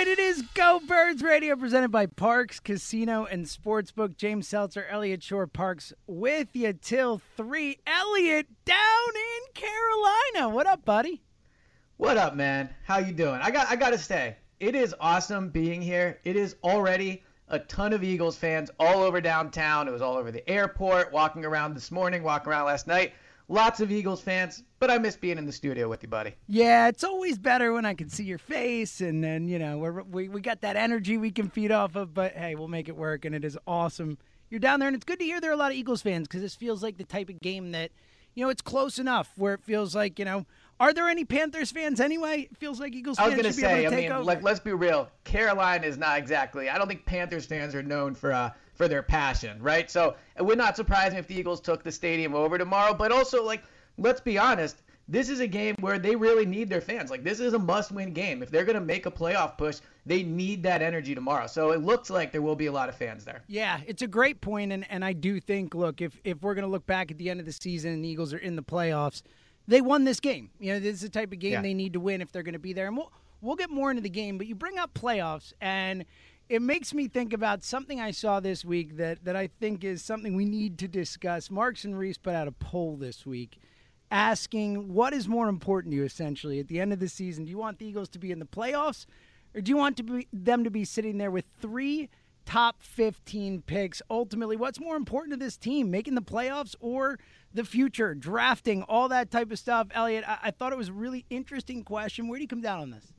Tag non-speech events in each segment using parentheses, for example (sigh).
Right. It is Go Birds Radio presented by Parx Casino and Sportsbook. James Seltzer, Elliot Shorr-Parks with you till 3. Elliot down in Carolina. What up, buddy? What up, man? How you doing? I got I got to stay. it is awesome being here. It is already a ton of Eagles fans all over downtown. It was all over the airport, walking around this morning, walking around last night. Lots of Eagles fans, but I miss being in the studio with you, buddy. Yeah, it's always better when I can see your face and then, you know, we're, we, we got that energy we can feed off of, but hey, we'll make it work and it is awesome. You're down there and it's good to hear there are a lot of Eagles fans because this feels like the type of game that, you know, it's close enough where it feels like, you know, are there any Panthers fans anyway? It feels like Eagles I was fans gonna should say, be able to I mean, over. like let's be real. Carolina is not exactly. I don't think Panthers fans are known for uh for their passion, right? So it would not surprise me if the Eagles took the stadium over tomorrow. But also, like, let's be honest. This is a game where they really need their fans. Like this is a must-win game. If they're gonna make a playoff push, they need that energy tomorrow. So it looks like there will be a lot of fans there. Yeah, it's a great point, and, and I do think, look, if if we're going to look back at the end of the season and the Eagles are in the playoffs, they won this game. You know, this is the type of game Yeah. they need to win if they're going to be there. And we'll we'll get more into the game, but you bring up playoffs, and it makes me think about something I saw this week that that I think is something we need to discuss. Marks and Reese put out a poll this week. Asking what is more important to you essentially at the end of the season? Do you want the Eagles to be in the playoffs or do you want to be, them to be sitting there with three top 15 picks? Ultimately, what's more important to this team, making the playoffs or the future, drafting, all that type of stuff? Elliot, I, I thought it was a really interesting question. Where do you come down on this?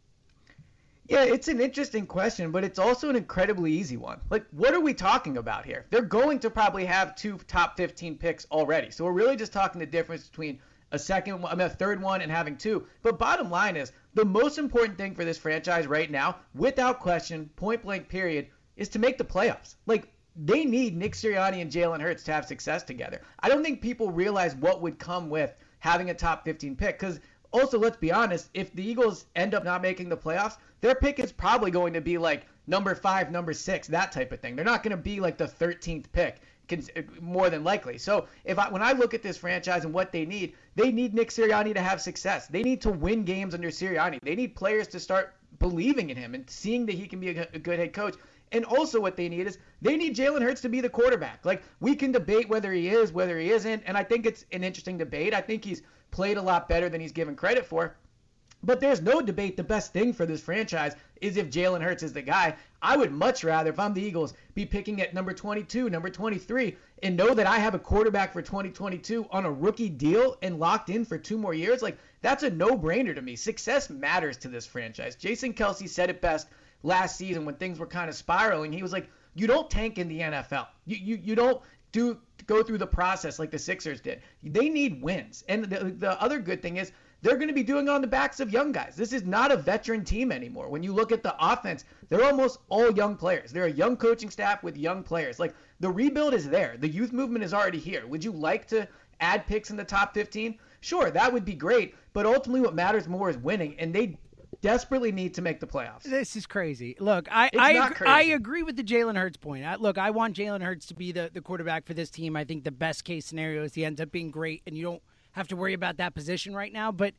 Yeah, it's an interesting question, but it's also an incredibly easy one. Like, what are we talking about here? They're going to probably have two top 15 picks already. So we're really just talking the difference between a second, I mean, a third one and having two. But bottom line is, the most important thing for this franchise right now, without question, point blank period, is to make the playoffs. Like, they need Nick Sirianni and Jalen Hurts to have success together. I don't think people realize what would come with having a top 15 pick because also, let's be honest, if the Eagles end up not making the playoffs, their pick is probably going to be like number five, number six, that type of thing. They're not going to be like the 13th pick, uh, more than likely. So if I, when I look at this franchise and what they need, they need Nick Sirianni to have success. They need to win games under Sirianni. They need players to start believing in him and seeing that he can be a good head coach. And also, what they need is they need Jalen Hurts to be the quarterback. Like, we can debate whether he is, whether he isn't. And I think it's an interesting debate. I think he's played a lot better than he's given credit for. But there's no debate. The best thing for this franchise is if Jalen Hurts is the guy. I would much rather, if I'm the Eagles, be picking at number 22, number 23, and know that I have a quarterback for 2022 on a rookie deal and locked in for two more years. Like, that's a no brainer to me. Success matters to this franchise. Jason Kelce said it best last season when things were kind of spiraling. He was like, you don't tank in the NFL. You, you, you don't do go through the process like the Sixers did. They need wins. And the, the other good thing is they're going to be doing it on the backs of young guys. This is not a veteran team anymore. When you look at the offense, they're almost all young players. They're a young coaching staff with young players. Like the rebuild is there. The youth movement is already here. Would you like to add picks in the top 15? Sure, that would be great. But ultimately, what matters more is winning, and they desperately need to make the playoffs. This is crazy. Look, I I, ag- I, agree with the Jalen Hurts point. I, look, I want Jalen Hurts to be the, the quarterback for this team. I think the best case scenario is he ends up being great, and you don't have to worry about that position right now. But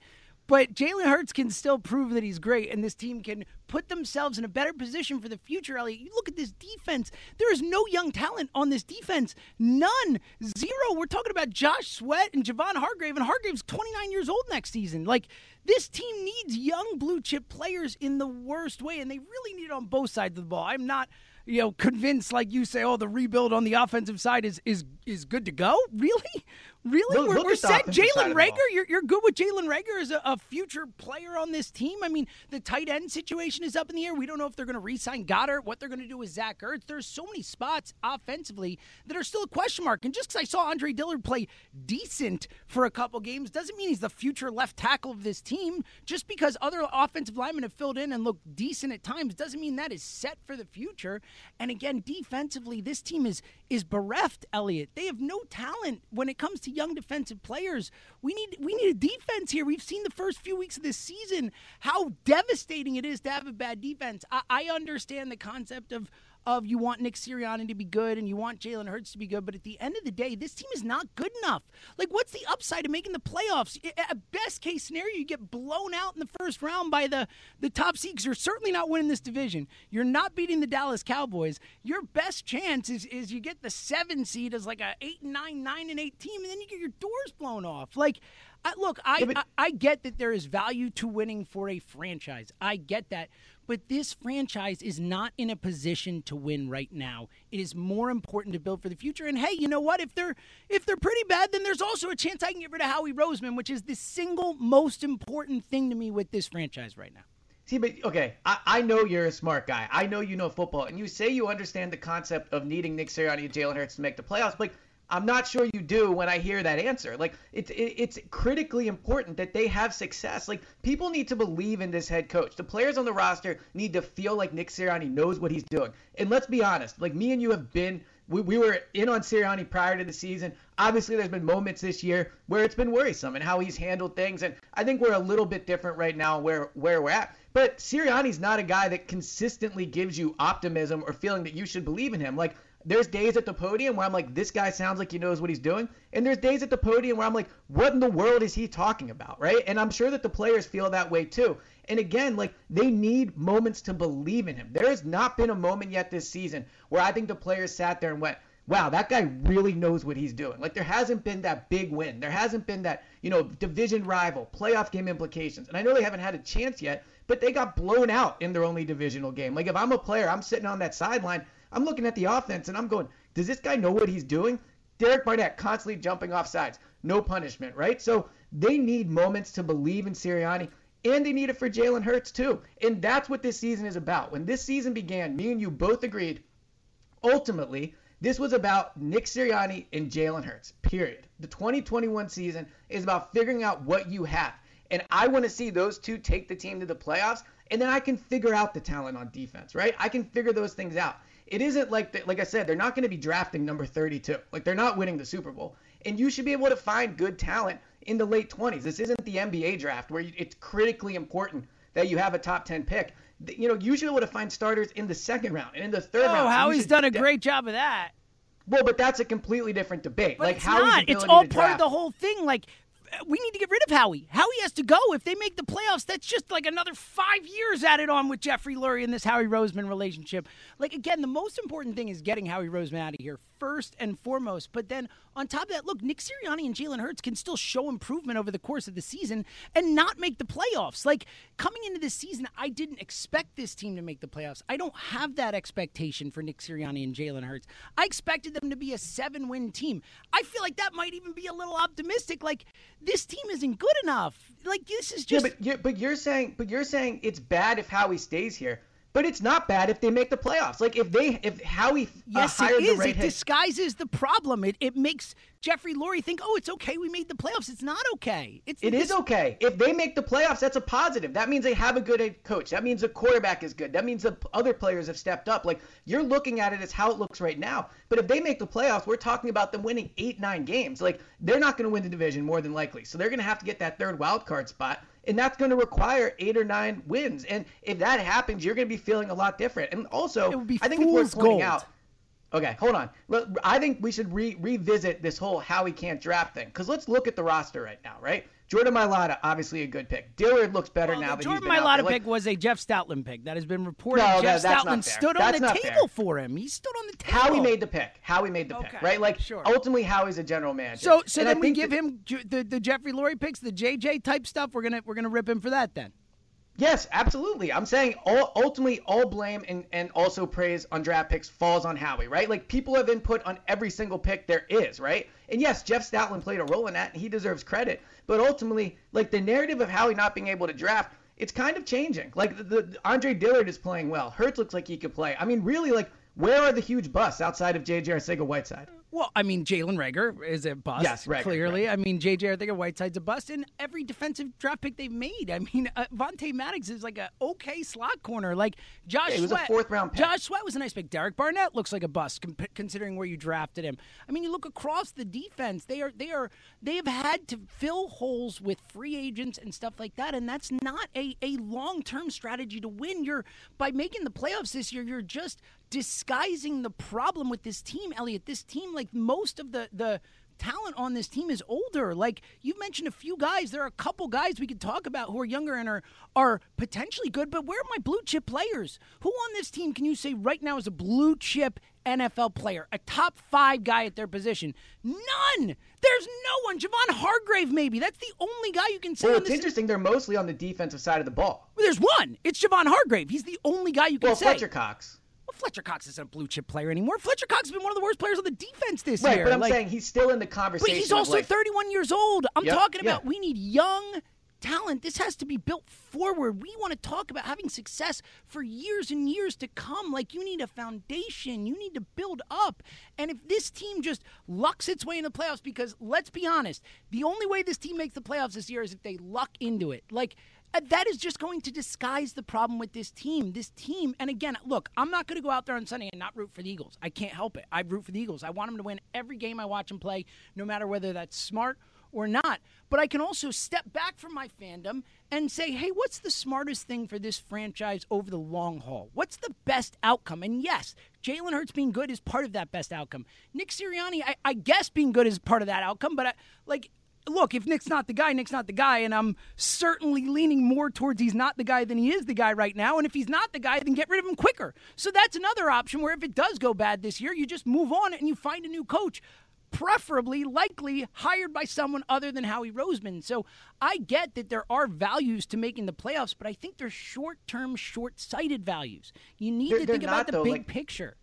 but Jalen Hurts can still prove that he's great, and this team can put themselves in a better position for the future, Elliot. You look at this defense. There is no young talent on this defense. None. Zero. We're talking about Josh Sweat and Javon Hargrave, and Hargrave's 29 years old next season. Like, this team needs young blue chip players in the worst way, and they really need it on both sides of the ball. I'm not you know, convinced like you say, oh, the rebuild on the offensive side is is is good to go. (laughs) Really, really, look, we're, look we're set. Jalen Reagor, you're you're good with Jalen Reagor as a, a, future player on this team. I mean, the tight end situation is up in the air. We don't know if they're going to re-sign Goedert, what they're going to do with Zach Ertz. There's so many spots offensively that are still a question mark. And just because I saw Andre Dillard play decent for a couple games doesn't mean he's the future left tackle of this team. Just because other offensive linemen have filled in and looked decent at times doesn't mean that is set for the future. And again, defensively, this team is is bereft, Elliot. They have no talent when it comes to young defensive players. We need we need a defense here. We've seen the first few weeks of this season how devastating it is to have a bad defense. I, I understand the concept of of you want Nick Sirianni to be good and you want Jalen Hurts to be good, but at the end of the day, this team is not good enough. Like, what's the upside of making the playoffs? At best case scenario, you get blown out in the first round by the the top seeds. You're certainly not winning this division. You're not beating the Dallas Cowboys. Your best chance is is you get the seven seed as like a eight and nine, nine and eight team, and then you get your doors blown off. Like. I, look, I, I I get that there is value to winning for a franchise. I get that. But this franchise is not in a position to win right now. It is more important to build for the future. And hey, you know what? If they're if they're pretty bad, then there's also a chance I can get rid of Howie Roseman, which is the single most important thing to me with this franchise right now. See, but okay, I, I know you're a smart guy. I know you know football, and you say you understand the concept of needing Nick Sirianni and Jalen Hurts to make the playoffs. But like, I'm not sure you do when I hear that answer. Like it's it's critically important that they have success. Like people need to believe in this head coach. The players on the roster need to feel like Nick Sirianni knows what he's doing. And let's be honest, like me and you have been we, we were in on Sirianni prior to the season. Obviously, there's been moments this year where it's been worrisome and how he's handled things. And I think we're a little bit different right now where where we're at. But Sirianni's not a guy that consistently gives you optimism or feeling that you should believe in him. Like there's days at the podium where I'm like, this guy sounds like he knows what he's doing. And there's days at the podium where I'm like, what in the world is he talking about? Right. And I'm sure that the players feel that way too. And again, like they need moments to believe in him. There has not been a moment yet this season where I think the players sat there and went, wow, that guy really knows what he's doing. Like there hasn't been that big win. There hasn't been that, you know, division rival, playoff game implications. And I know they haven't had a chance yet, but they got blown out in their only divisional game. Like if I'm a player, I'm sitting on that sideline I'm looking at the offense and I'm going, does this guy know what he's doing? Derek Barnett constantly jumping off sides. No punishment, right? So they need moments to believe in Sirianni, and they need it for Jalen Hurts too. And that's what this season is about. When this season began, me and you both agreed, ultimately, this was about Nick Sirianni and Jalen Hurts, period. The 2021 season is about figuring out what you have. And I want to see those two take the team to the playoffs, and then I can figure out the talent on defense, right? I can figure those things out it isn't like the, like I said, they're not going to be drafting number 32. Like they're not winning the Super Bowl. And you should be able to find good talent in the late 20s. This isn't the NBA draft where it's critically important that you have a top 10 pick. You know, you should be able to find starters in the second round and in the third oh, round. Oh, Howie's done a great job of that. Well, but that's a completely different debate. But like it's Howie's not. It's all part of the whole thing. Like we need to get rid of Howie. Howie has to go. If they make the playoffs, that's just like another five years added on with Jeffrey Lurie and this Howie Roseman relationship. Like, again, the most important thing is getting Howie Roseman out of here first and foremost. But then on top of that, look, Nick Sirianni and Jalen Hurts can still show improvement over the course of the season and not make the playoffs. Like, coming into this season, I didn't expect this team to make the playoffs. I don't have that expectation for Nick Sirianni and Jalen Hurts. I expected them to be a seven win team. I feel like that might even be a little optimistic. Like, this team isn't good enough. Like this is just. Yeah, but you're, but you're saying, but you're saying it's bad if Howie stays here. But it's not bad if they make the playoffs. Like if they if Howie uh, yes, hired it is. the right it disguises the problem. It it makes Jeffrey Lurie think, oh, it's okay, we made the playoffs. It's not okay. It's It this- is okay. If they make the playoffs, that's a positive. That means they have a good head coach. That means the quarterback is good. That means the other players have stepped up. Like you're looking at it as how it looks right now. But if they make the playoffs, we're talking about them winning eight, nine games. Like they're not going to win the division more than likely. So they're going to have to get that third wild card spot. And that's going to require eight or nine wins. And if that happens, you're going to be feeling a lot different. And also, It would be I think it's worth pointing gold. out. Okay, hold on. Look, I think we should re- revisit this whole Howie can't draft thing. Because let's look at the roster right now, right? Jordan Mailata, obviously a good pick. Dillard looks better Well, now that Jordan he's been out Mailata there. Like, pick was a Jeff Stoutland pick that has been reported. No, Jeff that- Stoutland stood That's on the table fair. for him. He stood on the table. Howie made the pick. Howie made the pick, right? Like sure. ultimately, Howie's a general manager. So, so And then we give that- him the, the Jeffrey Lurie picks, the JJ type stuff. We're gonna we're gonna rip him for that then. Yes, absolutely. I'm saying all, ultimately all blame and, and also praise on draft picks falls on Howie, right? Like people have input on every single pick there is, right? And yes, Jeff Stoutland played a role in that and he deserves credit. But ultimately, like the narrative of Howie not being able to draft, it's kind of changing. Like the, the Andre Dillard is playing well. Hurts looks like he could play. I mean, really, like where are the huge busts outside of J.J. Arcega-Whiteside? Well, I mean, Jalen Reagor is a bust. Yes, Reagor, clearly. I mean, JJ, I think Whiteside's a bust, and every defensive draft pick they've made. I mean, uh, Vontae Maddox is like a okay slot corner. Like Josh Yeah, was a Sweat. fourth-round pick. Josh Sweat was a nice pick. Derek Barnett looks like a bust com- considering where you drafted him. I mean, you look across the defense; they are they are they have had to fill holes with free agents and stuff like that, and that's not a a long term strategy to win. You're by making the playoffs this year, you're just disguising the problem with this team, Elliot. This team, like most of the the talent on this team is older. Like you've mentioned a few guys, there are a couple guys we could talk about who are younger and are are potentially good, but where are my blue chip players? Who on this team can you say right now is a blue chip NFL player, a top 5 guy at their position? None. There's no one. Javon Hargrave maybe. That's the only guy you can say Well, on it's this interesting. They're mostly on the defensive side of the ball. There's one. It's Javon Hargrave. He's the only guy you can Well, say. Well, Fletcher Cox. Well, Fletcher Cox isn't a blue chip player anymore. Fletcher Cox has been one of the worst players on the defense this Right, year. but I'm Like- saying he's still in the conversation. But he's also like, 31 years old. I'm Yep, talking about yeah. we need young talent. This has to be built forward. We want to talk about having success for years and years to come. Like you need a foundation. You need to build up. And if this team just lucks its way in the playoffs, because let's be honest, the only way this team makes the playoffs this year is if they luck into it. Like Uh, that is just going to disguise the problem with this team. This team, and again, look, I'm not going to go out there on Sunday and not root for the Eagles. I can't help it. I root for the Eagles. I want them to win every game I watch them play, no matter whether that's smart or not. But I can also step back from my fandom and say, hey, what's the smartest thing for this franchise over the long haul? What's the best outcome? And yes, Jalen Hurts being good is part of that best outcome. Nick Sirianni, I, I guess being good is part of that outcome, but I, like, look, if Nick's not the guy, Nick's not the guy, and I'm certainly leaning more towards he's not the guy than he is the guy right now. And if he's not the guy, then get rid of him quicker. So that's another option where if it does go bad this year, you just move on and you find a new coach. Preferably, likely hired by someone other than Howie Roseman. So I get that there are values to making the playoffs, but I think they're short term, short sighted values. You need They're- to think about not, the though, big like- picture.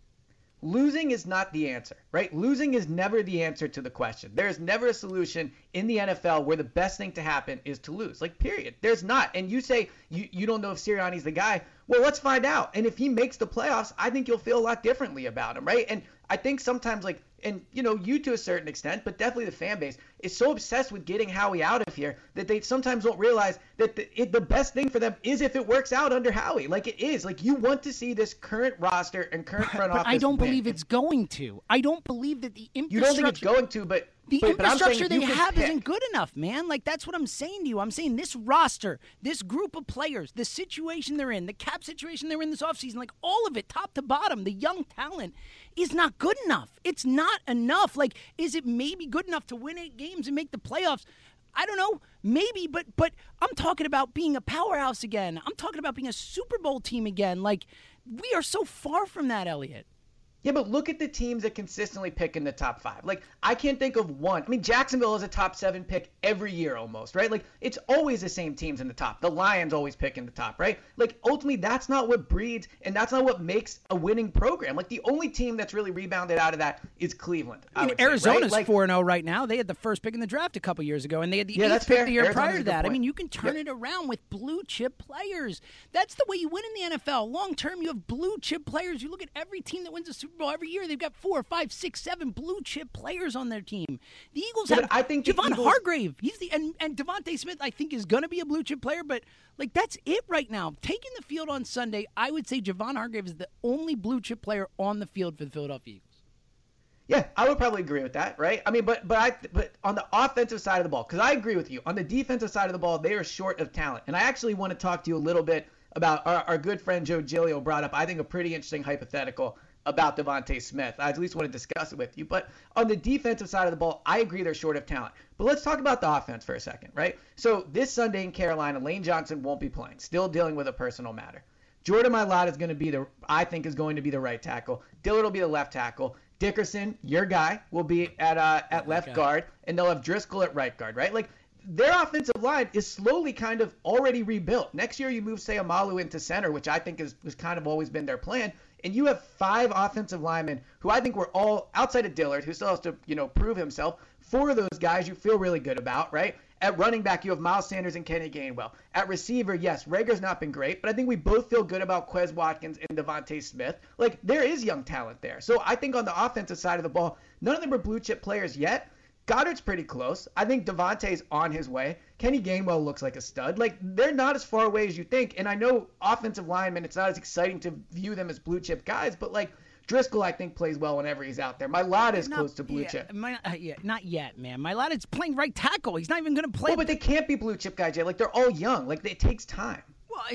Losing is not the answer, right? Losing is never the answer to the question. There is never a solution in the NFL where the best thing to happen is to lose. Like, period. There's not. And you say you, you don't know if Sirianni's the guy. Well, let's find out. And if he makes the playoffs, I think you'll feel a lot differently about him, right? And I think sometimes, like, and you know, you to a certain extent, but definitely the fan base is so obsessed with getting Howie out of here that they sometimes don't realize that the, it, the best thing for them is if it works out under Howie. Like it is. Like you want to see this current roster and current front But office. I don't win. believe it's going to. I don't believe that the infrastructure. You don't think it's going to, but The but, but infrastructure if they have pick- isn't good enough, man. Like that's what I'm saying to you. I'm saying this roster, this group of players, the situation they're in, the cap situation they're in this offseason, like all of it, top to bottom, the young talent is not good enough. It's not enough. Like, is it maybe good enough to win eight games and make the playoffs? I don't know, maybe, but but I'm talking about being a powerhouse again. I'm talking about being a Super Bowl team again. Like we are so far from that, Elliot. Yeah, but look at the teams that consistently pick in the top five. Like, I can't think of one. I mean, Jacksonville is a top seven pick every year almost, right? Like, it's always the same teams in the top. The Lions always pick in the top, right? Like, ultimately, that's not what breeds and that's not what makes a winning program. Like, the only team that's really rebounded out of that is Cleveland. I would Arizona's say, right? 4 0 right now. They had the first pick in the draft a couple years ago, and they had the Yeah, eighth pick fair. the year Arizona's prior to that. I mean, you can turn Yep. it around with blue chip players. That's the way you win in the NFL. Long term, you have blue chip players. You look at every team that wins a Super Bowl every year, they've got four, five, six, seven blue chip players on their team. The Eagles Yeah, have I think Javon Eagles- Hargrave. He's the and, and DeVonta Smith, I think, is going to be a blue chip player, but like that's it right now. Taking the field on Sunday, I would say Javon Hargrave is the only blue chip player on the field for the Philadelphia Eagles. Yeah, I would probably agree with that, right? I mean, but but I but on the offensive side of the ball, because I agree with you. On the defensive side of the ball, they are short of talent, and I actually want to talk to you a little bit about our, our good friend Joe Giglio brought up. I think a pretty interesting hypothetical about DeVonta Smith. I at least want to discuss it with you. But on the defensive side of the ball, I agree they're short of talent. But let's talk about the offense for a second, right? So this Sunday in Carolina, Lane Johnson won't be playing, still dealing with a personal matter. Jordan Mailata is going to be the, I think, is going to be the right tackle. Dillard will be the left tackle. Dickerson, your guy, will be at uh, at left guard, and they'll have Driscoll at right guard, right? Like their offensive line is slowly kind of already rebuilt. Next year, you move Seumalo into center, which I think is was kind of always been their plan, and you have five offensive linemen who I think were all outside of Dillard, who still has to you know prove himself. Four of those guys you feel really good about, right? At running back, you have Miles Sanders and Kenny Gainwell. At receiver, yes, Reagor's not been great, but I think we both feel good about Quez Watkins and DeVonta Smith. Like, there is young talent there. So I think on the offensive side of the ball, none of them are blue chip players yet. Goedert's pretty close. I think DeVonta's on his way. Kenny Gainwell looks like a stud. Like, they're not as far away as you think. And I know offensive linemen, it's not as exciting to view them as blue chip guys, but like, Driscoll, I think, plays well whenever he's out there. Mailata is Not- close to blue yeah, chip. My, uh, yeah, not yet, man. Mailata is playing right tackle. He's not even going to play. Well, but they can't be blue chip guys yet. Like they're all young. Like it takes time.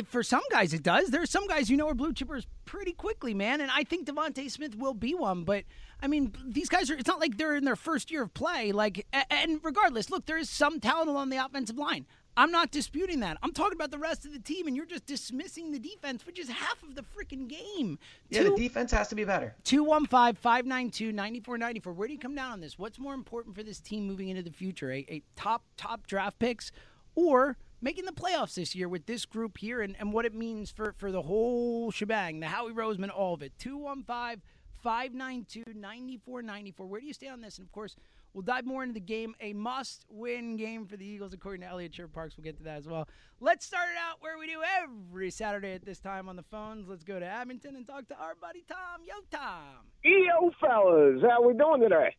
For some guys it does. There's some guys you know are blue chippers pretty quickly, man. And I think DeVonta Smith will be one. But I mean, these guys are. It's not like they're in their first year of play. Like, and regardless, look, there is some talent along the offensive line. I'm not disputing that. I'm talking about the rest of the team, and you're just dismissing the defense, which is half of the freaking game. Yeah, Two- the defense has to be better. 215 592 9494. Where do you come down on this? What's more important for this team moving into the future? A, a top, top draft picks or making the playoffs this year with this group here and, and what it means for, for the whole shebang, the Howie Roseman, all of it? 215 592 9494. Where do you stay on this? And of course, we'll dive more into the game. A must win game for the Eagles, according to Elliot Shorr-Parks. We'll get to that as well. Let's start it out where we do every Saturday at this time on the phones. Let's go to Abington and talk to our buddy Tom. Yo, Tom. EO fellas, how we doing today?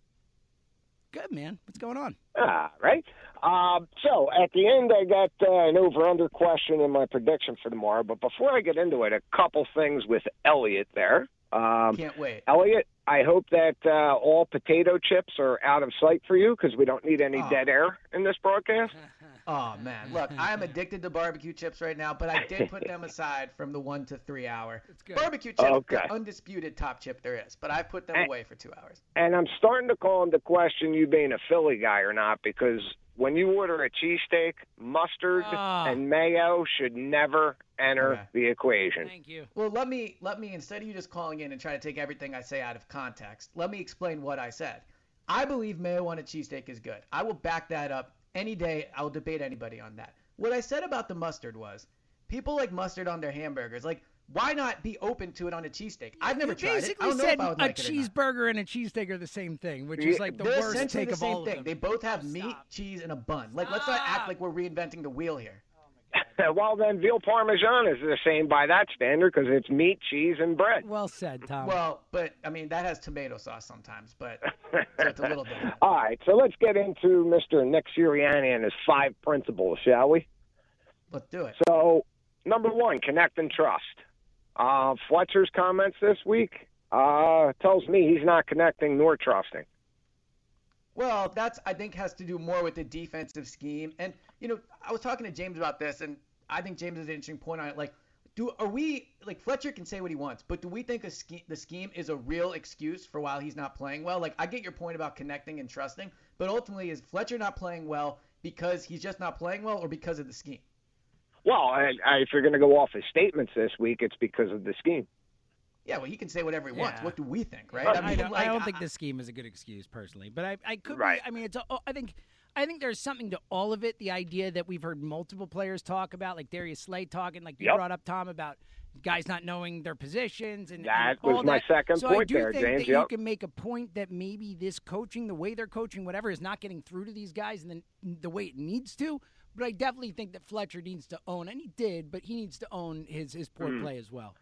Good, man. What's going on? All right. Um, so at the end, I got uh, an over/under question in my prediction for tomorrow. But before I get into it, a couple things with Elliot there. Um, Can't wait. Elliot, I hope that uh, all potato chips are out of sight for you because we don't need any Oh. dead air in this broadcast. (laughs) Oh man, look, I am addicted to barbecue chips right now, but I did put them (laughs) aside from the one to three hour. Barbecue chips, Okay. the undisputed top chip there is, but I put them Eh. away for two hours. And I'm starting to call into question you being a Philly guy or not because when you order a cheesesteak, mustard Ah. and mayo should never enter Okay. the equation. Thank you. Well, let me let me instead of you just calling in and trying to take everything I say out of context, let me explain what I said. I believe mayo on a cheesesteak is good. I will back that up any day. I will debate anybody on that. What I said about the mustard was, people like mustard on their hamburgers. Like, why not be open to it on a cheesesteak? I've never you tried it. I basically don't know said if I would a like it or not. cheeseburger and a cheesesteak are the same thing, which is like the They're worst essentially take the of same all of them. They both have meat, cheese, and a bun. Like, let's not act like we're reinventing the wheel here. (laughs) well, then veal parmesan is the same by that standard because it's meat, cheese, and bread. Well said, Tom. Well, but I mean that has tomato sauce sometimes, but (laughs) so it's a little different. All right, so let's get into Mr. Nick Sirianni and his five principles, shall we? Let's do it. So, number one, connect and trust. Uh, Fletcher's comments this week uh, tells me he's not connecting nor trusting. Well, that's I think has to do more with the defensive scheme. And you know, I was talking to James about this, and I think James has an interesting point on it. Like, do are we like Fletcher can say what he wants, but do we think ske- the scheme is a real excuse for why he's not playing well? Like, I get your point about connecting and trusting, but ultimately, is Fletcher not playing well because he's just not playing well, or because of the scheme? Well, I, I, if you're going to go off his statements this week, it's because of the scheme. Yeah, well, he can say whatever he wants. Yeah. What do we think, right? I, mean, don't, like, I don't think this scheme is a good excuse personally, but I, I could. Right. Be, I mean, it's. A, oh, I think. I think there's something to all of it. The idea that we've heard multiple players talk about, like Darius Slay talking, like you Yep. brought up, Tom, about guys not knowing their positions and That and all was my that. second so I point do there, think James. That you can make a point that maybe this coaching, the way they're coaching, whatever, is not getting through to these guys and then the way it needs to. But I definitely think that Fletcher needs to own, and he did, but he needs to own his his poor Mm. play as well.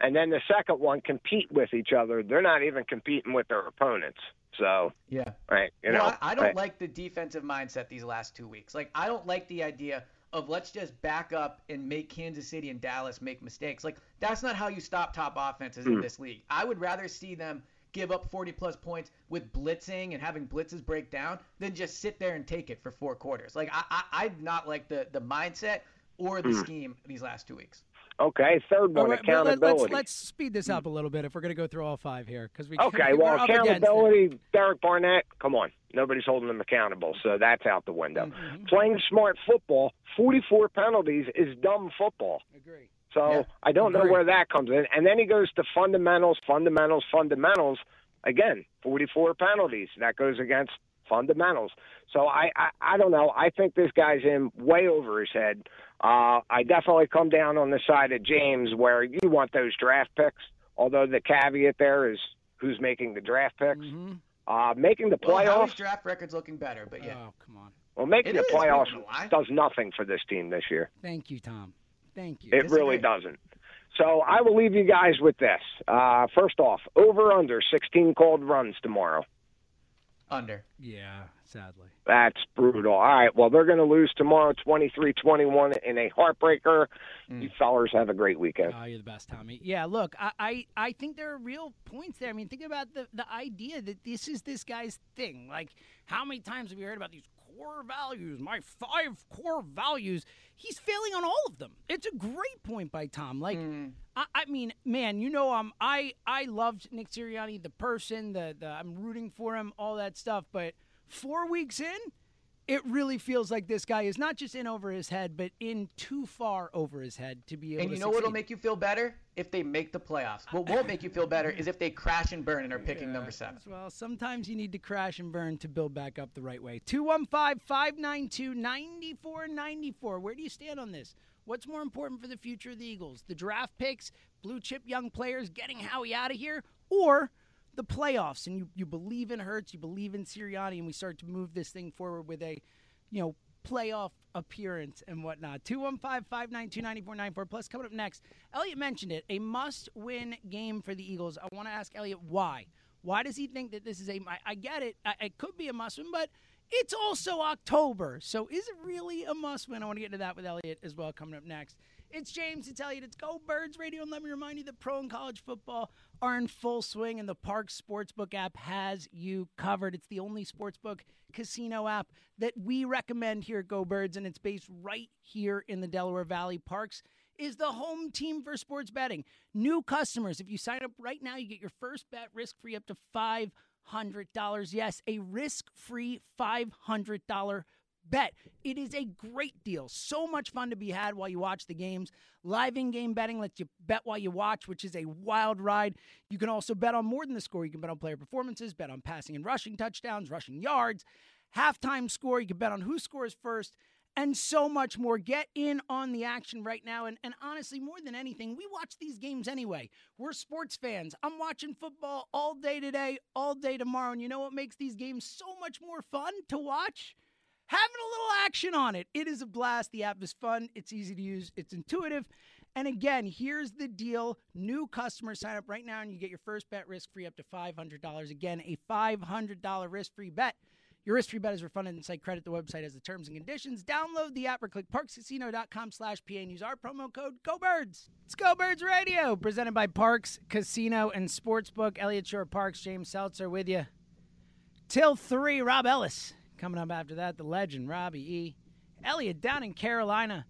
And then the second one, compete with each other. They're not even competing with their opponents. So, Yeah. right, you well, know, I, I don't right. like the defensive mindset these last two weeks. Like, I don't like the idea of let's just back up and make Kansas City and Dallas make mistakes. Like, that's not how you stop top offenses Hmm. in this league. I would rather see them give up 40 plus points with blitzing and having blitzes break down than just sit there and take it for four quarters. Like, I, I, I not like the, the mindset or the scheme these last two weeks. Okay, third one, right, let- accountability. let's, let's speed this up a little bit if we're going to go through all five here because we Okay, (laughs) we're well, up against it. accountability, Derek Barnett, come on. Nobody's holding them accountable, so that's out the window. Mm-hmm. Playing smart football, 44 penalties is dumb football. Agree. So Yeah, I don't know where that comes in. And then he goes to fundamentals, fundamentals, fundamentals. Again, 44 penalties. That goes against fundamentals. So I, I, I don't know. I think this guy's in way over his head. Uh, I definitely come down on the side of James where you want those draft picks. Although the caveat there is who's making the draft picks. Mhm. Uh, making the Well, playoffs. draft record's looking better, but yeah. Oh, come on. Well, making It the is, playoffs don't know why. does nothing for this team this year. Thank you, Tom. Thank you. It really Disagree. doesn't. So I will leave you guys with this. Uh, first off, over under 16 called runs tomorrow. Under. yeah, sadly. That's brutal. All right. Well, they're going to lose tomorrow 23 21 in a heartbreaker. You fellers have a great weekend. Oh, you're the best, Tommy. Yeah, look, I, I, I think there are real points there. I mean, think about the, the idea that this is this guy's thing. Like, how many times have we heard about these core values? My five core values. He's failing on all of them. It's a great point by Tom. Like, I, I mean, man, you know, um, I I loved Nick Sirianni, the person, the the I'm rooting for him, all that stuff. But four weeks in, it really feels like this guy is not just in over his head, but in too far over his head to be able And to you know what'll make you feel better? If they make the playoffs. What won't make you feel better is if they crash and burn and are picking number seven. Well, sometimes you need to crash and burn to build back up the right way. 215 592 9494. Where do you stand on this? What's more important for the future of the Eagles? The draft picks, blue chip young players getting Howie out of here, or the playoffs? And you, you believe in Hurts, you believe in Sirianni, and we start to move this thing forward with a, you know, playoff appearance and whatnot. 215 592 9494. Plus, coming up next, Elliot mentioned it a must win game for the Eagles. I want to ask Elliot why. Why does he think that this is a. I, get it. I, it could be a must win, but it's also October. So is it really a must win? I want to get into that with Elliot as well coming up next. It's James. It's Elliot. It's Go Birds Radio. And let me remind you that pro and college football are in full swing, and the Parx Sportsbook app has you covered. It's the only sportsbook casino app that we recommend here at Go Birds, and it's based right here in the Delaware Valley. Parx is the home team for sports betting. New customers, if you sign up right now, you get your first bet risk free up to $500. Yes, a risk free $500 bet. It is a great deal. So much fun to be had while you watch the games. Live in game betting lets you bet while you watch, which is a wild ride. You can also bet on more than the score. You can bet on player performances, bet on passing and rushing touchdowns, rushing yards, halftime score. You can bet on who scores first. And so much more. Get in on the action right now. And, and honestly, more than anything, we watch these games anyway. We're sports fans. I'm watching football all day today, all day tomorrow. And you know what makes these games so much more fun to watch? Having a little action on it. It is a blast. The app is fun, it's easy to use, it's intuitive. And again, here's the deal new customers sign up right now and you get your first bet risk free up to $500. Again, a $500 risk free bet. Your risk free bet is refunded and site credit. The website has the terms and conditions. Download the app or click parxcasino.com slash PA and use our promo code GoBirds. It's Go Birds Radio, presented by Parx Casino and Sportsbook. Elliot Shorr-Parks, James Seltzer with you. Till three, Rob Ellis. Coming up after that, the legend, Robbie E. Elliot down in Carolina.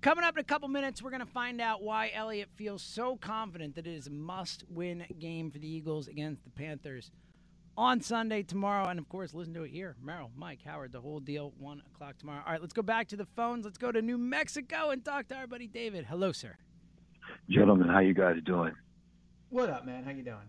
Coming up in a couple minutes, we're going to find out why Elliot feels so confident that it is a must win game for the Eagles against the Panthers on Sunday tomorrow. And of course, listen to it here. Merrill, Mike, Howard, the whole deal, 1 o'clock tomorrow. All right, let's go back to the phones. Let's go to New Mexico and talk to our buddy David. Hello, sir. Gentlemen, how you guys doing? What up, man? How you doing?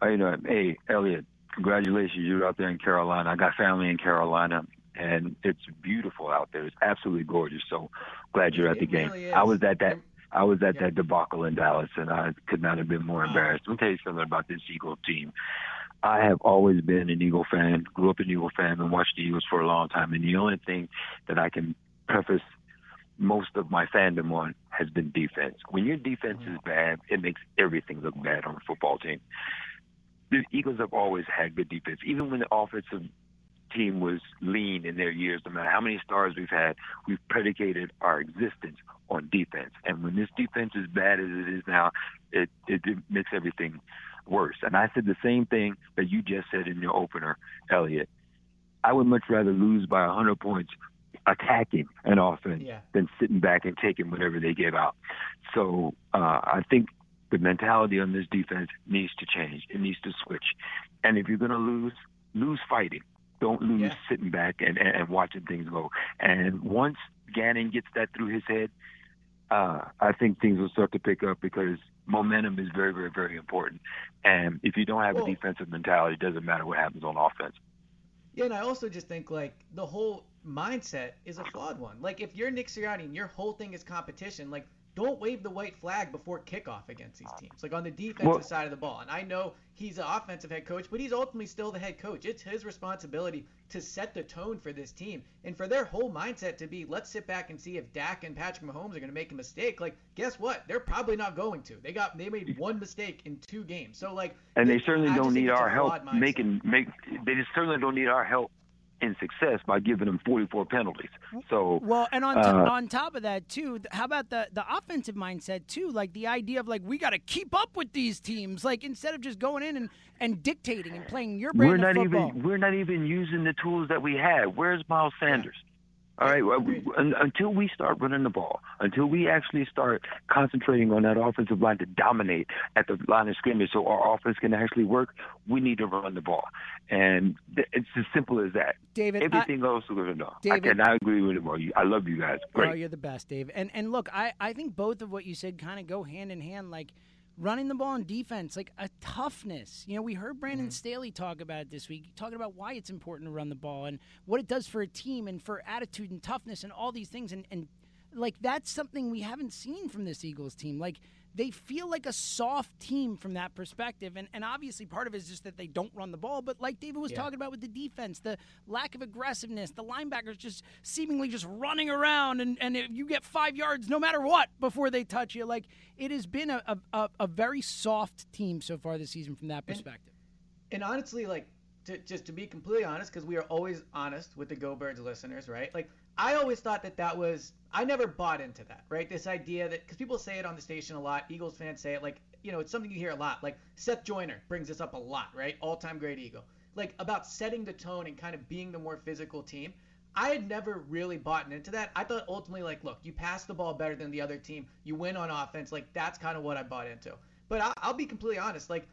How you doing? Hey, Elliot, congratulations. You're out there in Carolina. I got family in Carolina, and it's beautiful out there. It's absolutely gorgeous. So glad you're at the It game. really I was at that. I was at Yeah. that debacle in Dallas, and I could not have been more embarrassed. Let me tell you something about this Eagles team. I have always been an Eagle fan, grew up an Eagle fan, and watched the Eagles for a long time. And the only thing that I can preface most of my fandom on has been defense. When your defense is mm. bad, it makes everything look bad on a football team. The Eagles have always had good defense, even when the offensive team was lean in their years. No matter how many stars we've had, we've predicated our existence on defense. And when this defense is bad as it is now, it it, it makes everything worse. And I said the same thing that you just said in your opener, Elliot. I would much rather lose by 100 points attacking an offense Yeah. than sitting back and taking whatever they give out. So uh, I think the mentality on this defense needs to change. It needs to switch. And if you're going to lose, lose fighting. Don't lose Yeah. sitting back and, and, and watching things go. And once Gannon gets that through his head, uh, I think things will start to pick up because momentum is very, very, very important. And if you don't have Well- a defensive mentality, it doesn't matter what happens on offense. Yeah, and I also just think like the whole mindset is a flawed one. Like if you're Nick Sirianni and your whole thing is competition, like don't wave the white flag before kickoff against these teams. Like on the defensive Well- side of the ball. And I know he's an offensive head coach, but he's ultimately still the head coach. It's his responsibility to set the tone for this team and for their whole mindset to be let's sit back and see if Dak and Patrick Mahomes are going to make a mistake. Like guess what? They're probably not going to. They got they made one mistake in two games. So like and they it- certainly don't need our help making make. They just certainly don't need our help in success by giving them 44 penalties. So Well, and on to, Uh, on top of that too, how about the the offensive mindset too? Like the idea of like we got to keep up with these teams. Like instead of just going in and, and dictating and playing your brand we're not football. even we're not even using the tools that we had. Where's Miles Sanders? All right, well, un- until we start running the ball, until we actually start concentrating on that offensive line to dominate at the line of scrimmage, so our offense can actually work, we need to run the ball, and th- it's as simple as that. David, I- everything else is going to know. I David- cannot agree with it more. You- I love you guys. Oh, Great. Oh, you're the best, Dave. And and look, I, I think both of what you said kind of go hand in hand. Like running the ball on defense, like a toughness. You know, we heard Brandon Mm-hmm. Staley talk about it this week, talking about why it's important to run the ball and what it does for a team and for attitude and toughness and all these things. And and like that's something we haven't seen from this Eagles team. Like they feel like a soft team from that perspective. And, and obviously, part of it is just that they don't run the ball. But like David was Yeah. talking about with the defense, the lack of aggressiveness, the linebackers just seemingly just running around, and, and if you get five yards no matter what before they touch you. Like, it has been a, a, a, a very soft team so far this season from that perspective. and honestly, like, to, just to be completely honest, because we are always honest with the Go Birds listeners, right? Like, I always thought that that was, I never bought into that, right? This idea that, because people say it on the station a lot, Eagles fans say it, like, you know, it's something you hear a lot. Like, Seth Joyner brings this up a lot, right? All time great Eagle. Like, about setting the tone and kind of being the more physical team. I had never really bought into that. I thought ultimately, like, look, you pass the ball better than the other team, you win on offense. Like, that's kind of what I bought into. But I, I'll be completely honest. Like,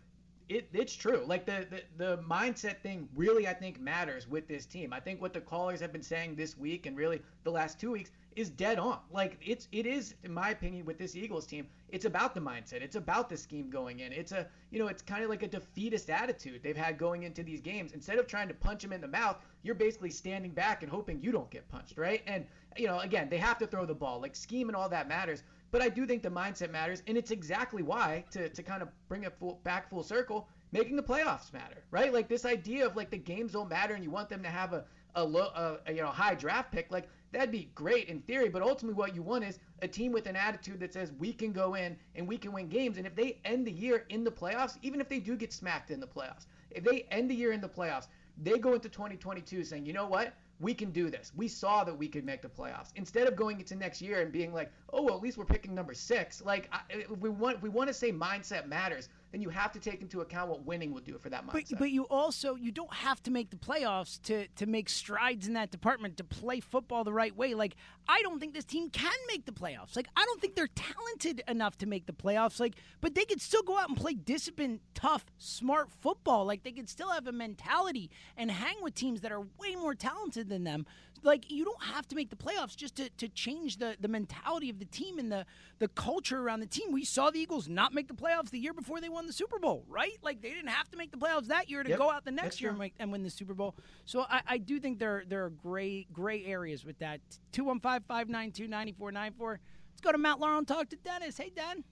it, it's true. Like the, the the mindset thing really I think matters with this team. I think what the callers have been saying this week and really the last two weeks is dead on. Like it's it is in my opinion with this Eagles team, it's about the mindset. It's about the scheme going in. It's a you know it's kind of like a defeatist attitude they've had going into these games. Instead of trying to punch them in the mouth, you're basically standing back and hoping you don't get punched, right? And you know again they have to throw the ball. Like scheme and all that matters. But I do think the mindset matters, and it's exactly why to, to kind of bring it full, back full circle, making the playoffs matter, right? Like this idea of like the games don't matter, and you want them to have a a low, a, a, you know high draft pick, like that'd be great in theory. But ultimately, what you want is a team with an attitude that says we can go in and we can win games. And if they end the year in the playoffs, even if they do get smacked in the playoffs, if they end the year in the playoffs, they go into 2022 saying, you know what? We can do this. We saw that we could make the playoffs. Instead of going into next year and being like, oh well, at least we're picking number six. Like I, we want, we want to say mindset matters, then you have to take into account what winning will do for that mindset. But, but you also you don't have to make the playoffs to to make strides in that department to play football the right way. Like I don't think this team can make the playoffs. Like I don't think they're talented enough to make the playoffs. Like but they could still go out and play disciplined, tough, smart football. Like they could still have a mentality and hang with teams that are way more talented talented than them. Like you don't have to make the playoffs just to, to change the, the mentality of the team and the the culture around the team. We saw the Eagles not make the playoffs the year before they won the Super Bowl, right? Like they didn't have to make the playoffs that year to Yep, go out the next that's year and, make, and win the Super Bowl. So I, I do think there there are gray gray areas with that. 215-592-9494. Let's go to Mount Laurel and talk to Dennis. Hey, Den.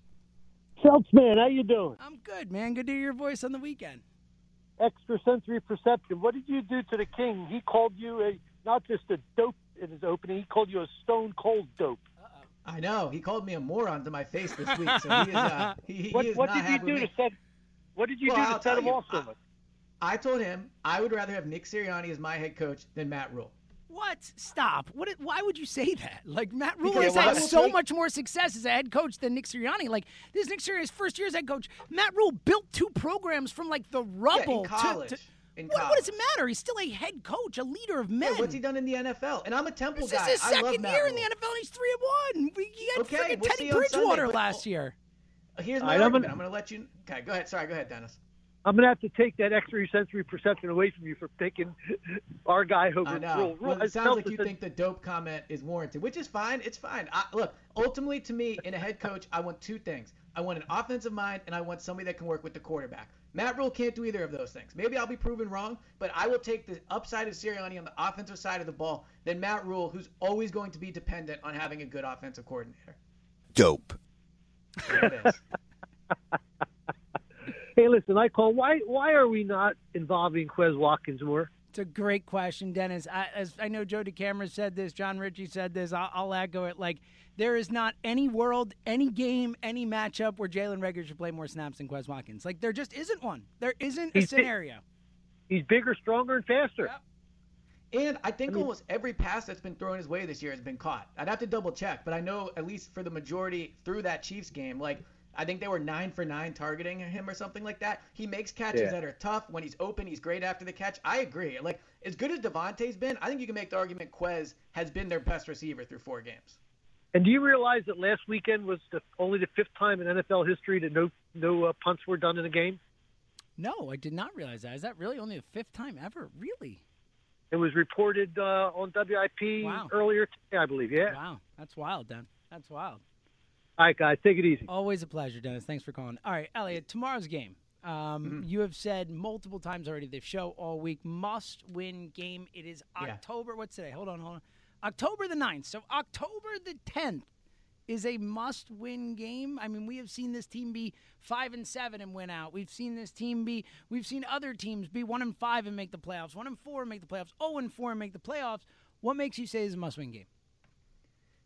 Phelps, man, how you doing? I'm good, man. Good to hear your voice on the weekend. Extrasensory perception. What did you do to the king? He called you a not just a dope in his opening. He called you a stone cold dope. I know. He called me a moron to my face this week, so he is, uh, (laughs) he, he What, is what not did you do with to set? What did you Well, do I'll set tell him you, off so I- much? I told him I would rather have Nick Sirianni as my head coach than Matt Rhule. What? Stop. What? Why would you say that? Like Matt Rhule Because has had so take- much more success as a head coach than Nick Sirianni. Like this is Nick Sirianni's first year as head coach. Matt Rhule built two programs from like the rubble yeah, in college. to. to in what, college. what does it matter? He's still a head coach, a leader of men. Yeah, what's he done in the NFL? And I'm a Temple This guy. is his I love second Matt year in the NFL, and he's three and one. We- He had Okay, freaking we'll Teddy see Sunday, Bridgewater but- last year. Oh, here's my right, I'm argument. gonna- I'm going to let you. Okay, go ahead. Sorry, go ahead, Dennis. I'm gonna have to take that extrasensory perception away from you for picking our guy over I know. Rhule. Rhule Well, it sounds like you think the dope comment is warranted, which is fine. It's fine. I, look, ultimately, to me, in a head coach, I want two things. I want an offensive mind, and I want somebody that can work with the quarterback. Matt Rhule can't do either of those things. Maybe I'll be proven wrong, but I will take the upside of Sirianni on the offensive side of the ball than Matt Rhule, who's always going to be dependent on having a good offensive coordinator. Dope. There it is. (laughs) (laughs) Hey, listen, I call. Why? Why are we not involving Quez Watkins more? It's a great question, Dennis. I, as I know, Joe DeCamara said this, Jon Ritchie said this. I'll, I'll echo it. Like there is not any world, any game, any matchup where Jalen Reagor should play more snaps than Quez Watkins. Like there just isn't one. There isn't a He's- scenario. He's bigger, stronger, and faster. And I think almost every pass that's been thrown his way this year has been caught. I'd have to double check, but I know at least for the majority through that Chiefs game, like I think they were nine for nine targeting him or something like that. He makes catches Yeah. that are tough. When he's open, he's great after the catch. I agree. Like as good as DeVonta's been, I think you can make the argument Quez has been their best receiver through four games. And do you realize that last weekend was the, only the fifth time in NFL history that no no uh, punts were done in a game? No, I did not realize that. Is that really only the fifth time ever? Really? It was reported uh, on WIP Wow. earlier today, I believe. Yeah. Wow, that's wild, Dan. That's wild. All right, guys, take it easy. Always a pleasure, Dennis. Thanks for calling. All right, Elliot, tomorrow's game. Um, You have said multiple times already, the show all week, must win game. It is Yeah. October, what's today? Hold on, hold on. October the 9th. So October the 10th is a must win game. I mean, we have seen this team be 5 and 7 and win out. We've seen this team be, we've seen other teams be 1 and 5 and make the playoffs, 1 and 4 and make the playoffs, 0 and 4 and make the playoffs. What makes you say it's a must win game?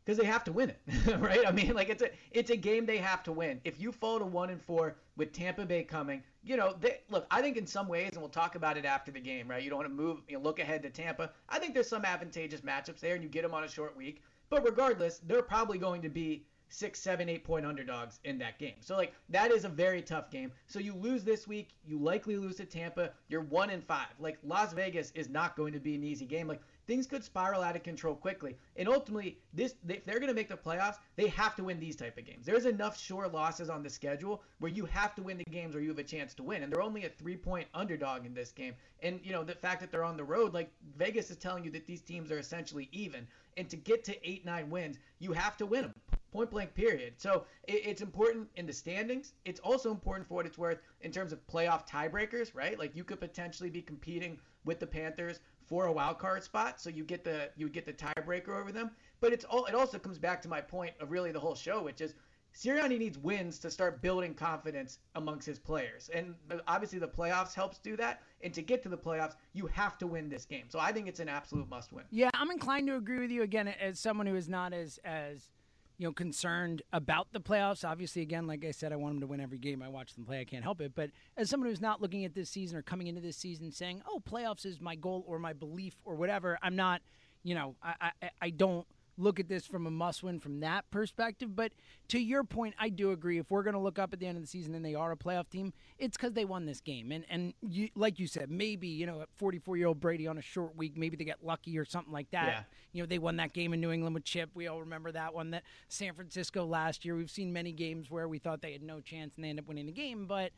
Because they have to win it, (laughs) right? I mean, like it's a it's a game they have to win. If you fall to one and four with Tampa Bay coming, you know, they, look, I think in some ways, and we'll talk about it after the game, right? You don't want to move, you know, look ahead to Tampa. I think there's some advantageous matchups there, and you get them on a short week. But regardless, they're probably going to be six, seven, eight point underdogs in that game. So like that is a very tough game. So you lose this week, you likely lose to Tampa. You're one and five. Like Las Vegas is not going to be an easy game. Like things could spiral out of control quickly. And ultimately, this if they're going to make the playoffs, they have to win these type of games. There's enough sure losses on the schedule where you have to win the games where you have a chance to win. And they're only a three-point underdog in this game. And you know the fact that they're on the road, like Vegas is telling you that these teams are essentially even. And to get to eight, nine wins, you have to win them point blank period. So it's important in the standings. It's also important for what it's worth in terms of playoff tiebreakers, right? Like you could potentially be competing with the Panthers for a wild card spot, so you get the you get the tiebreaker over them. But it's all it also comes back to my point of really the whole show, which is Sirianni needs wins to start building confidence amongst his players, and obviously the playoffs helps do that. And to get to the playoffs, you have to win this game. So I think it's an absolute must-win. Yeah, I'm inclined to agree with you again as someone who is not as as you know concerned about the playoffs. Obviously, again, like I said, I want them to win every game. I watch them play. I can't help it. But as someone who's not looking at this season or coming into this season saying, "Oh, playoffs is my goal or my belief or whatever," I'm not. You know, I I, I don't look at this from a must win from that perspective. But to your point, I do agree. If we're going to look up at the end of the season and they are a playoff team, it's because they won this game. And and you, like you said, maybe you know, at 44 year old Brady on a short week, maybe they get lucky or something like that. Yeah. You know, they won that game in New England with Chip. We all remember that one. That San Francisco last year. We've seen many games where we thought they had no chance and they end up winning the game. But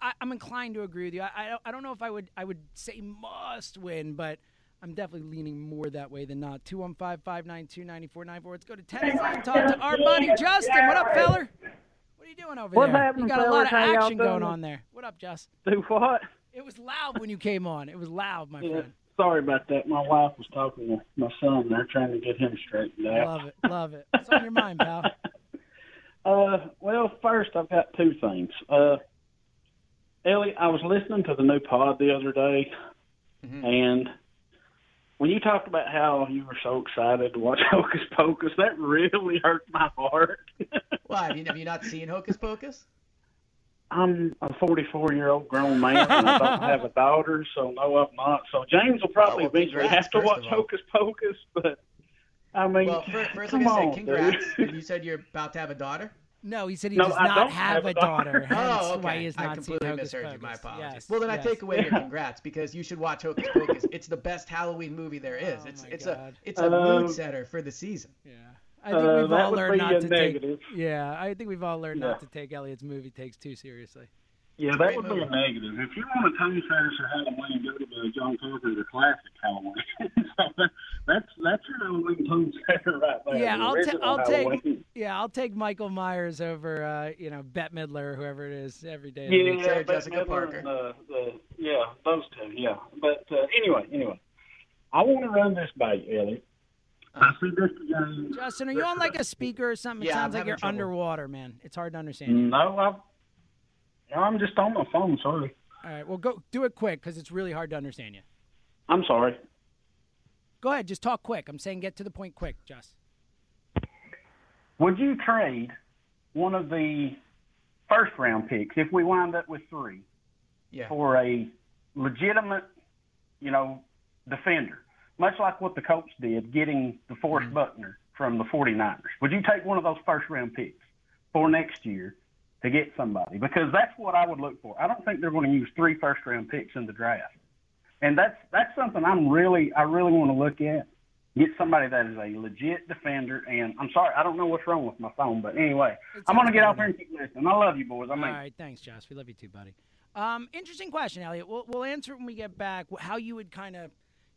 I, I'm inclined to agree with you. I, I, don't, I don't know if I would I would say must win, but I'm definitely leaning more that way than not. 215 592 9494. Let's go to Tennessee and talk to our buddy Justin. What up, feller? What are you doing over What's there? happening, you got a lot of action going on there. What up, Justin? Do what? It was loud when you came on. It was loud, my Yeah. friend. Sorry about that. My wife was talking to my son there, trying to get him straightened out. Love it. Love it. What's on your mind, pal? (laughs) Uh, well, first I've got two things. Uh, Ellie, I was listening to the new pod the other day, Mm-hmm. and when you talked about how you were so excited to watch (laughs) Hocus Pocus, that really hurt my heart. (laughs) Why? Have you, have you not seen Hocus Pocus? I'm a 44 year old grown man, and I don't have a daughter, so no, I'm not. So James will probably Oh, well, eventually have to watch. Hocus Pocus, but I mean, Well, fir- first, come I'm gonna on, say congrats. (laughs) You said you're about to have a daughter. No, he said he No, does I not have, have a a daughter. daughter. Oh, okay. why he has I not seen completely Hocus misheard Pocus. you. My apologies. Yes, well, then I take away your congrats because you should watch Hocus Pocus. It's the best Halloween movie there is. Oh, it's it's God. a it's a Um, mood setter for the season. Yeah. I think Uh, we've all learned not to negative. take. Yeah, I think we've all learned not to take Elliot's movie takes too seriously. Yeah, that would be a negative. If you want a Tony Ferris or Halloween, go to the John Carpenter classic Halloween. (laughs) so that, that's that's your Halloween tone setter right there. yeah, the I'll, ta- original I'll Halloween. take. Yeah, I'll take Michael Myers over, uh, you know, Bette Midler or whoever it is every day. of the week. Yeah, Sarah Jessica Midler Parker. and, uh, the, yeah, those two. Yeah, but uh, anyway, anyway, I want to run this by you, Ellie. I see this James. Justin, are you on like a speaker or something? It Yeah, I'm sounds like you're trouble. underwater, man. It's hard to understand. you. No, I. No, I'm just on my phone. Sorry. All right, well, go do it quick because it's really hard to understand you. I'm sorry. Go ahead, just talk quick. I'm saying get to the point quick, Just. Would you trade one of the first round picks if we wind up with three Yeah. for a legitimate, you know, defender, much like what the Colts did getting DeForest Mm-hmm. Buckner from the 49ers? Would you take one of those first round picks for next year to get somebody? Because that's what I would look for. I don't think they're going to use three first round picks in the draft. And that's that's something I'm really I really want to look at. Get somebody that is a legit defender. And I'm sorry, I don't know what's wrong with my phone, but anyway, It's I'm going to get out there and keep listening. I love you, boys. I mean, right, thanks, Josh. We love you too, buddy. Um, interesting question, Elliot. We'll, we'll answer it when we get back. How you would kind of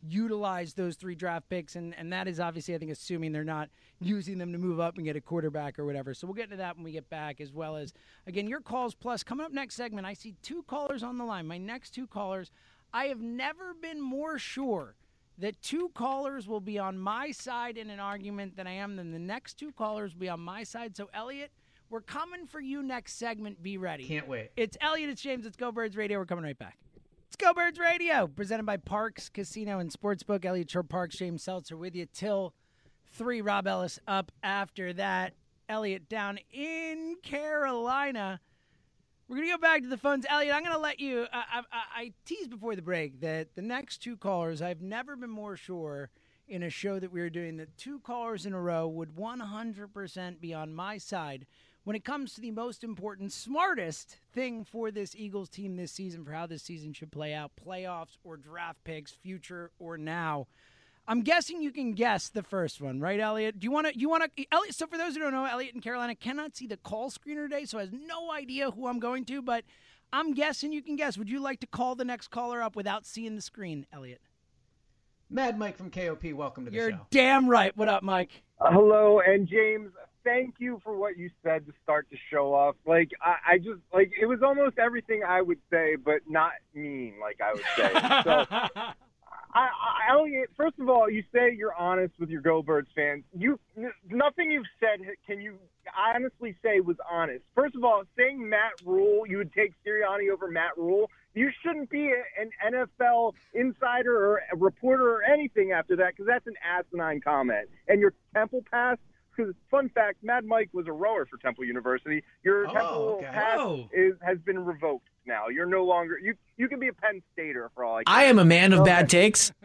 utilize those three draft picks, and, and that is obviously, I think, assuming they're not using them to move up and get a quarterback or whatever. So we'll get into that when we get back, as well as again your calls. Plus, coming up next segment, I see two callers on the line. My next two callers, I have never been more sure that two callers will be on my side in an argument than I am then the next two callers will be on my side. So, Elliot, we're coming for you next segment. Be ready. Can't wait. It's Elliot, it's James, it's Go Birds Radio. We're coming right back. It's Go Birds Radio, presented by Parx Casino and Sportsbook. Elliot Shorr-Parks, James Seltzer with you till three. Rob Ellis up after that. Elliot down in Carolina. We're gonna go back to the phones, Elliot. I'm gonna let you. I, I- I teased before the break that the next two callers. I've never been more sure in a show that we were doing that two callers in a row would 100% be on my side when it comes to the most important, smartest thing for this Eagles team this season, for how this season should play out, playoffs or draft picks, future or now. I'm guessing you can guess the first one, right, Elliot? Do you want to? You want to? Elliot. So for those who don't know, Elliot in Carolina cannot see the call screener today, so has no idea who I'm going to. But I'm guessing you can guess. Would you like to call the next caller up without seeing the screen, Elliot? Mad Mike from KOP, welcome to the You're show. damn right. What up, Mike? Uh, hello, and James, thank you for what you said to start the show off. Like, I, I just, like, it was almost everything I would say, but not mean, like I would say. (laughs) so, I, I, Elliot, first of all, you say you're honest with your Go Birds fans. You, nothing you've said can you honestly say was honest. First of all, saying Matt Rhule, you would take Sirianni over Matt Rhule. You shouldn't be an NFL insider or a reporter or anything after that because that's an asinine comment. And your Temple pass, because fun fact, Mad Mike was a rower for Temple University. Your Oh, Temple okay. pass Oh. is, has been revoked now. You're no longer you. You can be a Penn Stater for all I. I am a man of Okay. bad takes. (laughs)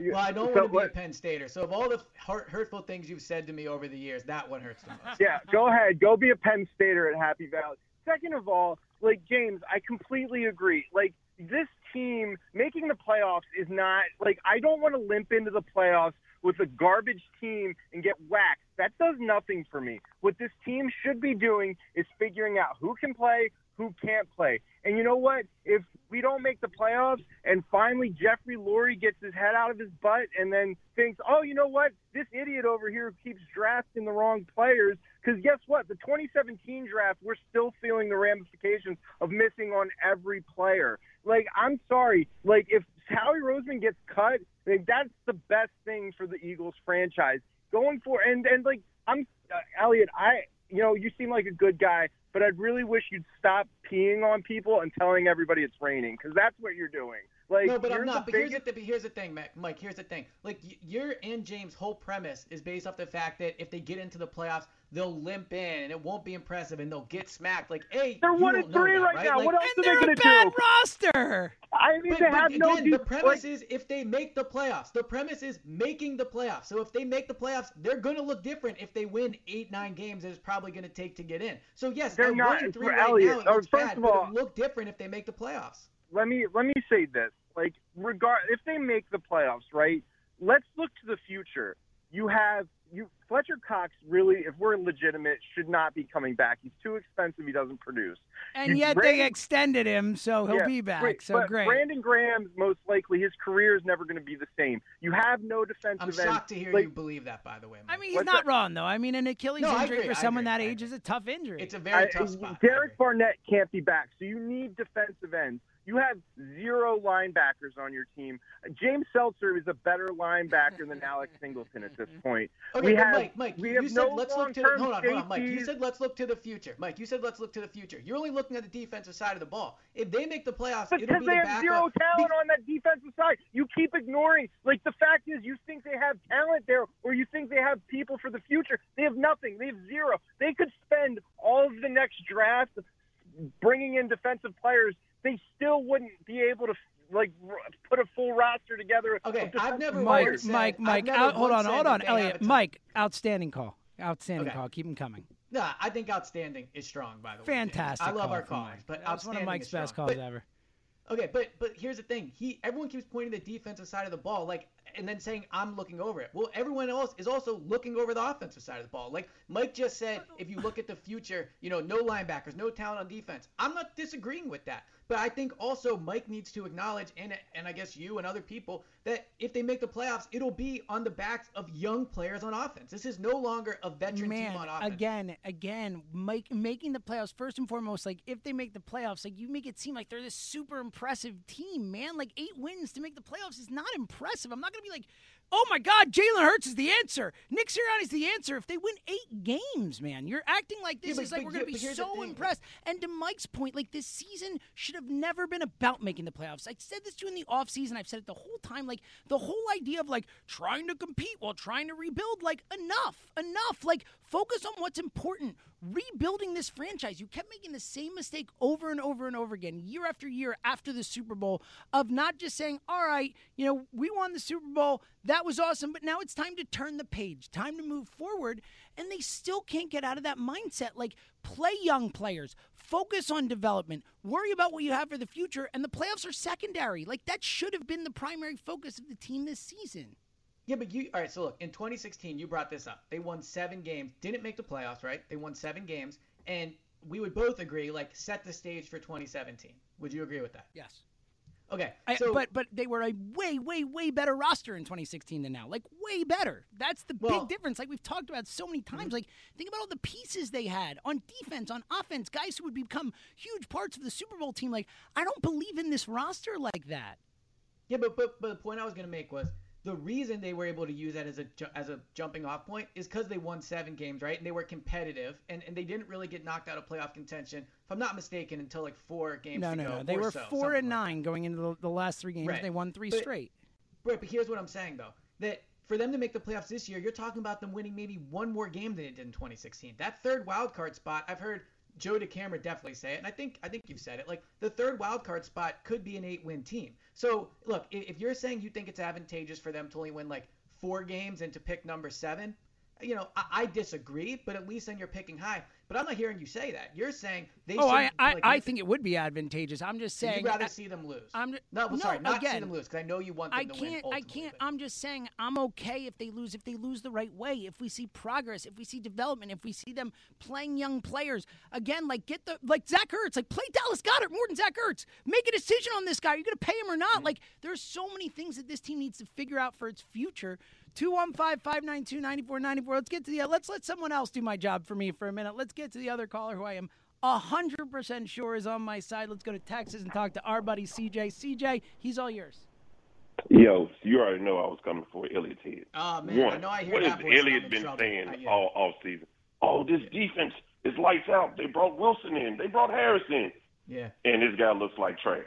Well, I don't so want to be a Penn Stater. So of all the hurt, hurtful things you've said to me over the years, that one hurts the most. yeah, go ahead. Go be a Penn Stater at Happy Valley. Second of all, like James, I completely agree. Like this team making the playoffs is not like I don't want to limp into the playoffs with a garbage team and get whacked. That does nothing for me. What this team should be doing is figuring out who can play, who can't play. And you know what? If we don't make the playoffs and finally Jeffrey Lurie gets his head out of his butt and then thinks, oh, you know what? This idiot over here keeps drafting the wrong players. Because guess what? The 2017 draft, we're still feeling the ramifications of missing on every player. Like, I'm sorry. Like, if Howie Roseman gets cut, like, that's the best thing for the Eagles franchise going for. And and like, I'm uh, Elliot. I you know you seem like a good guy, but I'd really wish you'd stop peeing on people and telling everybody it's raining because that's what you're doing. Like, no, but I'm not. the But here's the, but here's the thing, Mike. Mike, here's the thing. Like your and James' whole premise is based off the fact that if they get into the playoffs, they'll limp in and it won't be impressive and they'll get smacked. Like, hey, They're you one don't and three that, right right? now. Like, What else And are they're they a going to bad do? roster. I mean, But, they but have no again, the premise like- is if they make the playoffs. The premise is making the playoffs. So if they make the playoffs, they're going to look different if they win eight, nine games. That it's probably going to take to get in. So yes, They're they're not- one and three for right Elliott, now. It looks first bad, of but all- it'll look different if they make the playoffs. Let me let me say this. Like regard if they make the playoffs, right? Let's look to the future. You have you Fletcher Cox really, if we're legitimate, should not be coming back. He's too expensive. He doesn't produce. And You- yet they extended him, so he'll Yeah, be back. great. So but great. Brandon Graham's most likely his career is never going to be the same. You have no defensive I'm end. shocked to hear Like, you believe that. By the way, I mean, he's What's not that? wrong though. I mean, an Achilles No, injury agree, for I someone agree, that age is a tough injury. it's a very I- tough spot. Derek Barnett can't be back, so you need defensive ends. You have zero linebackers on your team. James Seltzer is a better linebacker than Alex Singleton at this point. Okay, we have, Mike, Mike, we you have said no let's look to the, hold on, hold on, Mike. You said let's look to the future. Mike, you said let's look to the future. You're only looking at the defensive side of the ball. If they make the playoffs, it'll because be they the have zero talent on that defensive side. You keep ignoring. Like the fact is, you think they have talent there, or you think they have people for the future. They have nothing. They have zero. They could spend all of the next draft bringing in defensive players. They still wouldn't be able to like put a full roster together. Okay, I've never Mike, players. said- Mike, I've Mike, out, hold on, hold on, they have a Elliot. Mike, outstanding call. Outstanding Okay. call. Keep him coming. Nah, I think outstanding is strong. By the way, Fantastic. I love call our from callers, Mike. but that was one of Mike's best calls But- ever. Okay, but but here's the thing. He everyone keeps pointing the defensive side of the ball, like, and then saying I'm looking over it. Well, everyone else is also looking over the offensive side of the ball. Like Mike just said, if you look at the future, you know, no linebackers, no talent on defense. I'm not disagreeing with that, but I think also Mike needs to acknowledge, and and I guess you and other people, that if they make the playoffs, it'll be on the backs of young players on offense. This is no longer a veteran Man, team on offense. again, again, Mike, making the playoffs first and foremost. Like if they make the playoffs, like you make it seem like they're this super impressive team, man. Like eight wins to make the playoffs is not impressive. I'm not gonna be like, oh my God, Jalen Hurts is the answer. Nick Sirianni's the answer. If they win eight games, man, you're acting like this Yeah, but- is like but we're gonna be but here's the so impressed. And to Mike's point, like this season should have never been about making the playoffs. I said this to you in the offseason. I've said it the whole time. Like the whole idea of like trying to compete while trying to rebuild, like enough, enough. Like focus on what's important. Rebuilding this franchise. You kept making the same mistake over and over and over again, year after year after the Super Bowl, of not just saying, all right, you know, we won the Super Bowl. That was awesome. But now it's time to turn the page, time to move forward. And they still can't get out of that mindset. Like, play young players, focus on development, worry about what you have for the future. And the playoffs are secondary. Like, that should have been the primary focus of the team this season. Yeah, but you all right? So look, in 2016, you brought this up. They won seven games, didn't make the playoffs, right? They won seven games, and we would both agree, like, set the stage for 2017. Would you agree with that? Yes. Okay. I, but but they were a way way way better roster in 2016 than now. Like way better. That's the Well- big difference. Like we've talked about so many times. Mm-hmm. Like think about all the pieces they had on defense, on offense, guys who would become huge parts of the Super Bowl team. Like I don't believe in this roster like that. yeah, but, but but the point I was gonna make was the reason they were able to use that as a as a jumping off point is because they won seven games, right? And they were competitive, and, and they didn't really get knocked out of playoff contention, if I'm not mistaken, until like four games No, no, go. no. They were so, four and like nine going into the, the last three games. Right. They won three But- straight. Right, but here's what I'm saying though: that for them to make the playoffs this year, you're talking about them winning maybe one more game than they did in 2016. That third wild card spot, I've heard Joe DeCamara definitely say it, and I think I think you've said it. Like the third wild card spot could be an eight-win team. So look, if you're saying you think it's advantageous for them to only win like four games and to pick number seven, you know, I, I disagree, but at least then you're picking high. But I'm not hearing you say that. You're saying they. Oh, I I, like, I think it would be advantageous. I'm just saying. You'd rather I- see them lose. I'm ju- no, well, sorry, not see them lose because I know you want them I to win. can't. I ultimately, can't. but- I'm just saying. I'm okay if they lose. If they lose the right way. If we see progress. If we see development. If we see them playing young players again. Like get the like Zach Ertz. Like play Dallas Goedert more than Zach Ertz. Make a decision on this guy. Are you going to pay him or Mm-hmm. not? Like there's so many things that this team needs to figure out for its future. 215-592-9494. Let's get to the let's let someone else do my job for me for a minute. Let's get to the other caller who I am 100% sure is on my side. Let's go to Texas and talk to our buddy CJ. CJ, he's all yours. Yo, you already know I was coming for Elliott head. Oh man, One, I know I hear what has that voice. and I'm Elliott been trouble. saying I- yeah. all off season? Oh, this defense is lights out. They brought Wilson in. They brought Harris in. Yeah. And this guy looks like trash.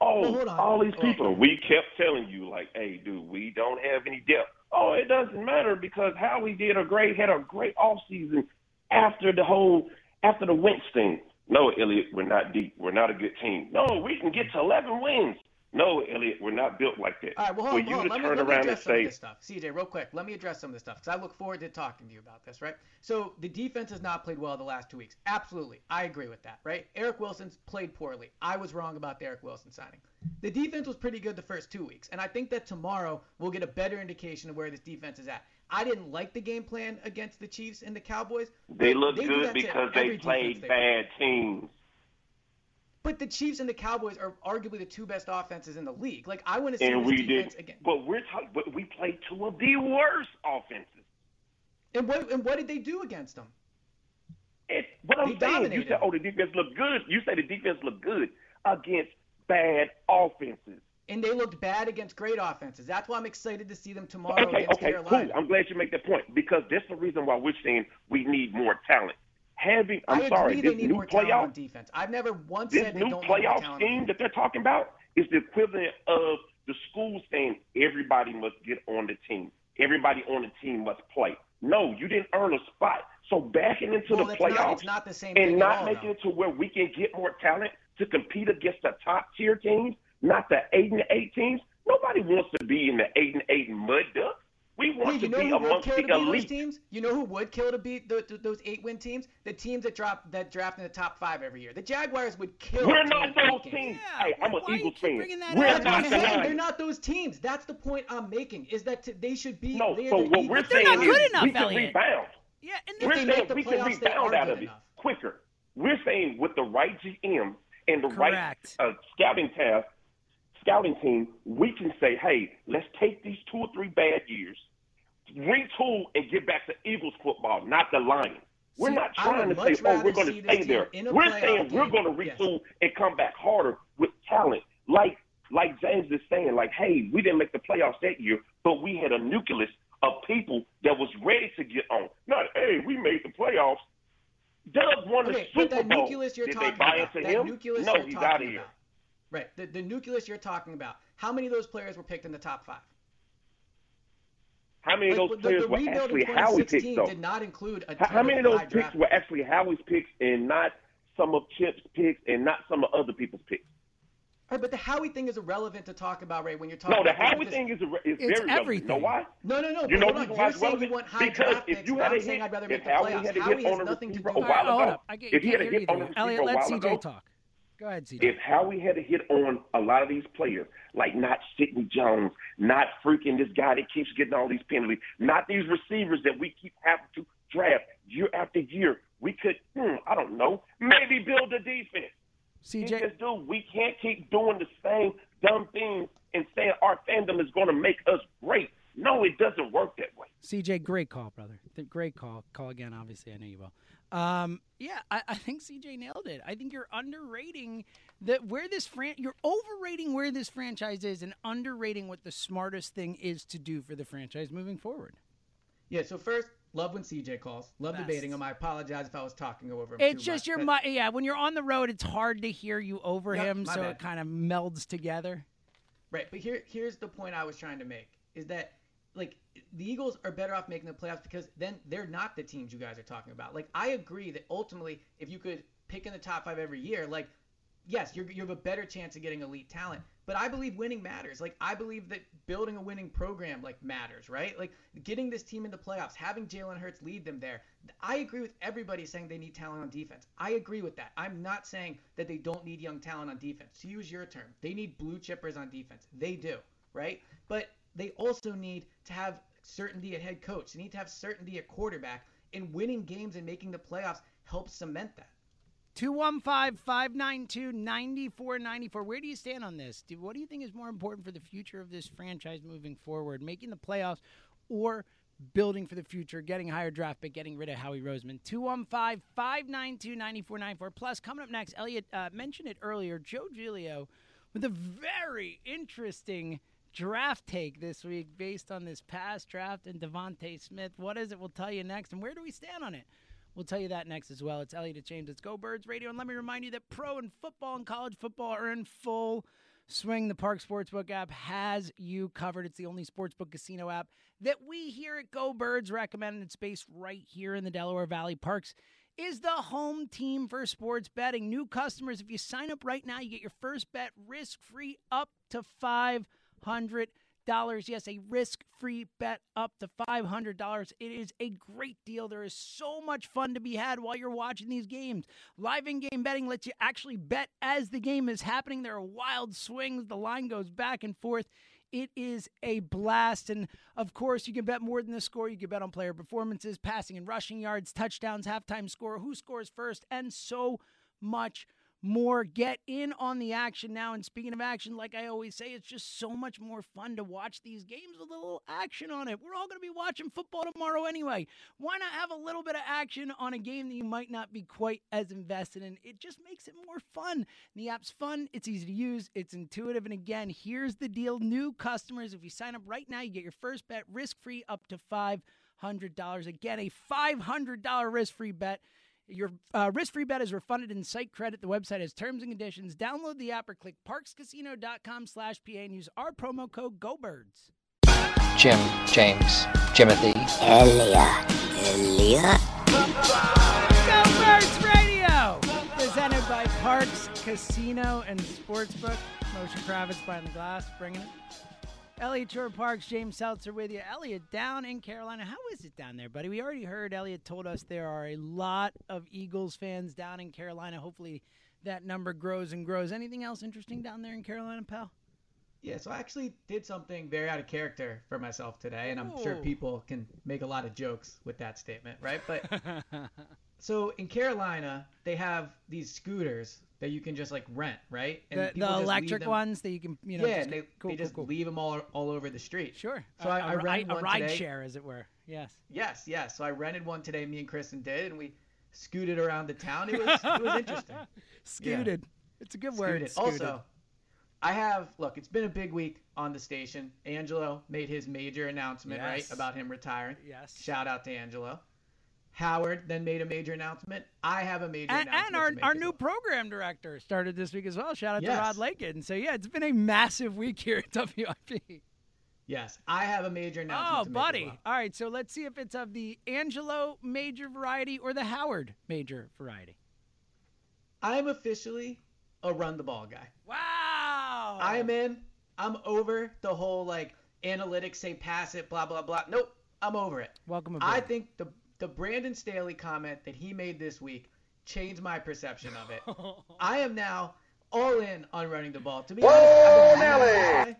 Oh, Well, all these Oh. people. We kept telling you, like, hey, dude, we don't have any depth. Oh, it doesn't matter because Howie did a great, had a great off season after the whole, after the Wentz thing. No, Elliot, we're not deep. We're not a good team. No, we can get to 11 wins. No, Elliot, we're not built like that. All right, well, For hold on, you hold to Let me, turn let me around and address some of say, this stuff. CJ, real quick, let me address some of this stuff because I look forward to talking to you about this, right? So the defense has not played well the last two weeks. Absolutely. I agree with that, right? Eric Wilson's played poorly. I was wrong about the Eric Wilson signing. The defense was pretty good the first two weeks, and I think that tomorrow we'll get a better indication of where this defense is at. I didn't like the game plan against the Chiefs and the Cowboys. they look do good because they played they bad teams. But the Chiefs and the Cowboys are arguably the two best offenses in the league. Like I want to see And this we defense did, again. but we're talking, but we played two of the worst offenses. And what and what did they do against them? It, what I'm They saying, you said, oh, the defense looked good. You say the defense looked good against bad offenses. And they looked bad against great offenses. That's why I'm excited to see them tomorrow Okay, against okay, Carolina. cool. I'm glad you make that point because that's the reason why we're saying we need more talent. Having, I'm I agree sorry, they need more talent on defense. I've never once this said they new don't need playoff talent. scheme that they're talking about is the equivalent of the school saying everybody must get on the team. Everybody on the team must play. No, you didn't earn a spot. So backing into Well, the not- playoffs it's not the same and not all, making though. it to where we can get more talent to compete against the top tier teams, not the eight and eight teams. Nobody wants to be in the eight and eight mud ducks. We want Hey, you to know be who would amongst kill the to beat those elite. teams? You know who would kill to beat the, the, those eight-win teams? The teams that drop that draft in the top five every year. The Jaguars would kill. We're not beat those Vikings. teams. hey, I'm an why you Eagles keep fan. We're up? That's what I'm not the saying. They're not those teams. That's the point I'm making. Is that t- they should be. No, they're so the what we're they're saying not good is enough, we can Elliot. rebound. Yeah, and If We're they saying make the we can playoffs, they rebound out good of it quicker. We're saying with the right GM and the Correct. right uh, scouting task, scouting team, we can say, hey, let's take these two or three bad years, retool, and get back to Eagles football, not the Lions. We're See, not trying to say, oh, we're going to stay there. team in a We're saying we're going to Yes. retool and come back harder with talent, like like James is saying, like, hey, we didn't make the playoffs that year, but we had a nucleus of people that was ready to get on. Not, hey, we made the playoffs. Doug won the Okay, Super but that Bowl. nucleus you're Did talking they buy about, into that him? nucleus no, you're he's talking out of here. about. Right. The, the nucleus you're talking about. How many of those players were picked in the top five? How many of those players the were actually in Howie picks, though? did not include a How, how many of of those picks draft were actually Howie's picks and not some of Chip's picks and not some of other people's picks? All right, but the Howie thing is irrelevant to talk about, right? When you're talking No, the about Howie this- thing is, a, is It's very relevant. everything. You know why? No, no, no. You know hold on. You're it's saying you want high because draft if picks. you and had I'm a saying I'd rather if make the Howie playoffs. had a Howie hit on has nothing to do receiver a with All right, while hold up. If he had can't a hit on either the of you. Elliot, let CJ talk. Go ahead, CJ. if Howie had a hit on a lot of these players, like not Sidney Jones, not freaking this guy that keeps getting all these penalties, not these receivers that we keep having to draft year after year, we could, hmm, I don't know, maybe build a defense. He CJ, says, dude, we can't keep doing the same dumb things and saying our fandom is going to make us great. No, it doesn't work that way. CJ, great call, brother. Great call. Call again. Obviously, I know you will. Um, yeah, I, I think CJ nailed it. I think you're underrating that where this fran. You're overrating where this franchise is and underrating what the smartest thing is to do for the franchise moving forward. Yeah. So first, love when CJ calls. Love Best. debating him. I apologize if I was talking over him. It's just much, your but- mi- yeah. When you're on the road, it's hard to hear you over Yep, him, so bad. it kind of melds together. Right, but here here's the point I was trying to make is that like the Eagles are better off making the playoffs because then they're not the teams you guys are talking about. Like I agree that ultimately if you could pick in the top 5 every year, like yes, you're you have a better chance of getting elite talent, but I believe winning matters. Like I believe that building a winning program like matters, right? Like getting this team into playoffs, having Jalen Hurts lead them there. I agree with everybody saying they need talent on defense. I agree with that. I'm not saying that they don't need young talent on defense. To use your term, they need blue chippers on defense. They do, right? But they also need to have certainty at head coach. They need to have certainty at quarterback. And winning games and making the playoffs helps cement that. 215 592 9494. Where do you stand on this? What do you think is more important for the future of this franchise moving forward? Making the playoffs or building for the future, getting a higher draft pick, getting rid of Howie Roseman? 215 592 9494. Plus, coming up next, Elliot uh, mentioned it earlier, Joe Giglio with a very interesting draft take this week based on this past draft and DeVonta Smith. What is it? We'll tell you next. And where do we stand on it? We'll tell you that next as well. It's Elliot James. It's Go Birds Radio. And let me remind you that pro and football and college football are in full swing. The Parx Sportsbook app has you covered. It's the only sportsbook casino app that we here at Go Birds recommend. It's based right here in the Delaware Valley. Parx is the home team for sports betting. New customers, if you sign up right now, you get your first bet risk free up to 500 dollars. Yes, a risk-free bet up to five hundred dollars. It is a great deal. There is so much fun to be had while you're watching these games. Live in-game betting lets you actually bet as the game is happening. There are wild swings. The line goes back and forth. It is a blast. And of course, you can bet more than the score. You can bet on player performances, passing and rushing yards, touchdowns, halftime score, who scores first, and so much more. Get in on the action now. And speaking of action, like I always say, it's just so much more fun to watch these games with a little action on it. We're all going to be watching football tomorrow anyway. Why not have a little bit of action on a game that you might not be quite as invested in? It just makes it more fun. The app's fun, it's easy to use, it's intuitive. And again, here's the deal new customers, if you sign up right now, you get your first bet risk free up to $500. Again, a $500 risk free bet. Your uh, risk-free bet is refunded in site credit. The website has terms and conditions. Download the app or click parxcasino.com slash PA and use our promo code GoBirds. Jim, James, Jimothy. Elia, Elia. Go Birds Radio! Presented by Parx Casino and Sportsbook. Motion Kravitz behind the glass, bringing it. Elliot Shorr-Parks, James Seltzer with you. Elliot, down in Carolina. How is it down there, buddy? We already heard Elliot told us there are a lot of Eagles fans down in Carolina. Hopefully that number grows and grows. Anything else interesting down there in Carolina, pal? Yeah, so I actually did something very out of character for myself today, and I'm sure people can make a lot of jokes with that statement, right? But (laughs) so in Carolina, they have these scooters that you can just like rent, right? the the electric ones that you can, you know, yeah, just, they, cool, they cool, just cool. leave them all all over the street. Sure. So I rented ri- a one ride today. share, as it were. Yes. Yes, yes. So I rented one today. Me and Kristen did, and we scooted around the town. It was it was interesting. (laughs) Scooted. It's a good word. Scooted. Scooted. Also, I have look. It's been a big week on the station. Angelo made his major announcement, right, about him retiring. Yes. Shout out to Angelo. Howard then made a major announcement. I have a major and, announcement. and our, our new well. program director started this week as well. Shout out Yes. to Rod Lakin. So yeah, it's been a massive week here at (laughs) WIP. Yes, I have a major announcement. Oh, to make buddy! well. All right, so let's see if it's of the Angelo major variety or the Howard major variety. I'm officially a run the ball guy. Wow! I'm in. I'm over the whole like analytics say pass it, blah blah blah. Nope, I'm over it. Welcome aboard. I think the the Brandon Staley comment that he made this week changed my perception of it. (laughs) I am now all in on running the ball. To be honest, I've been, leading this way.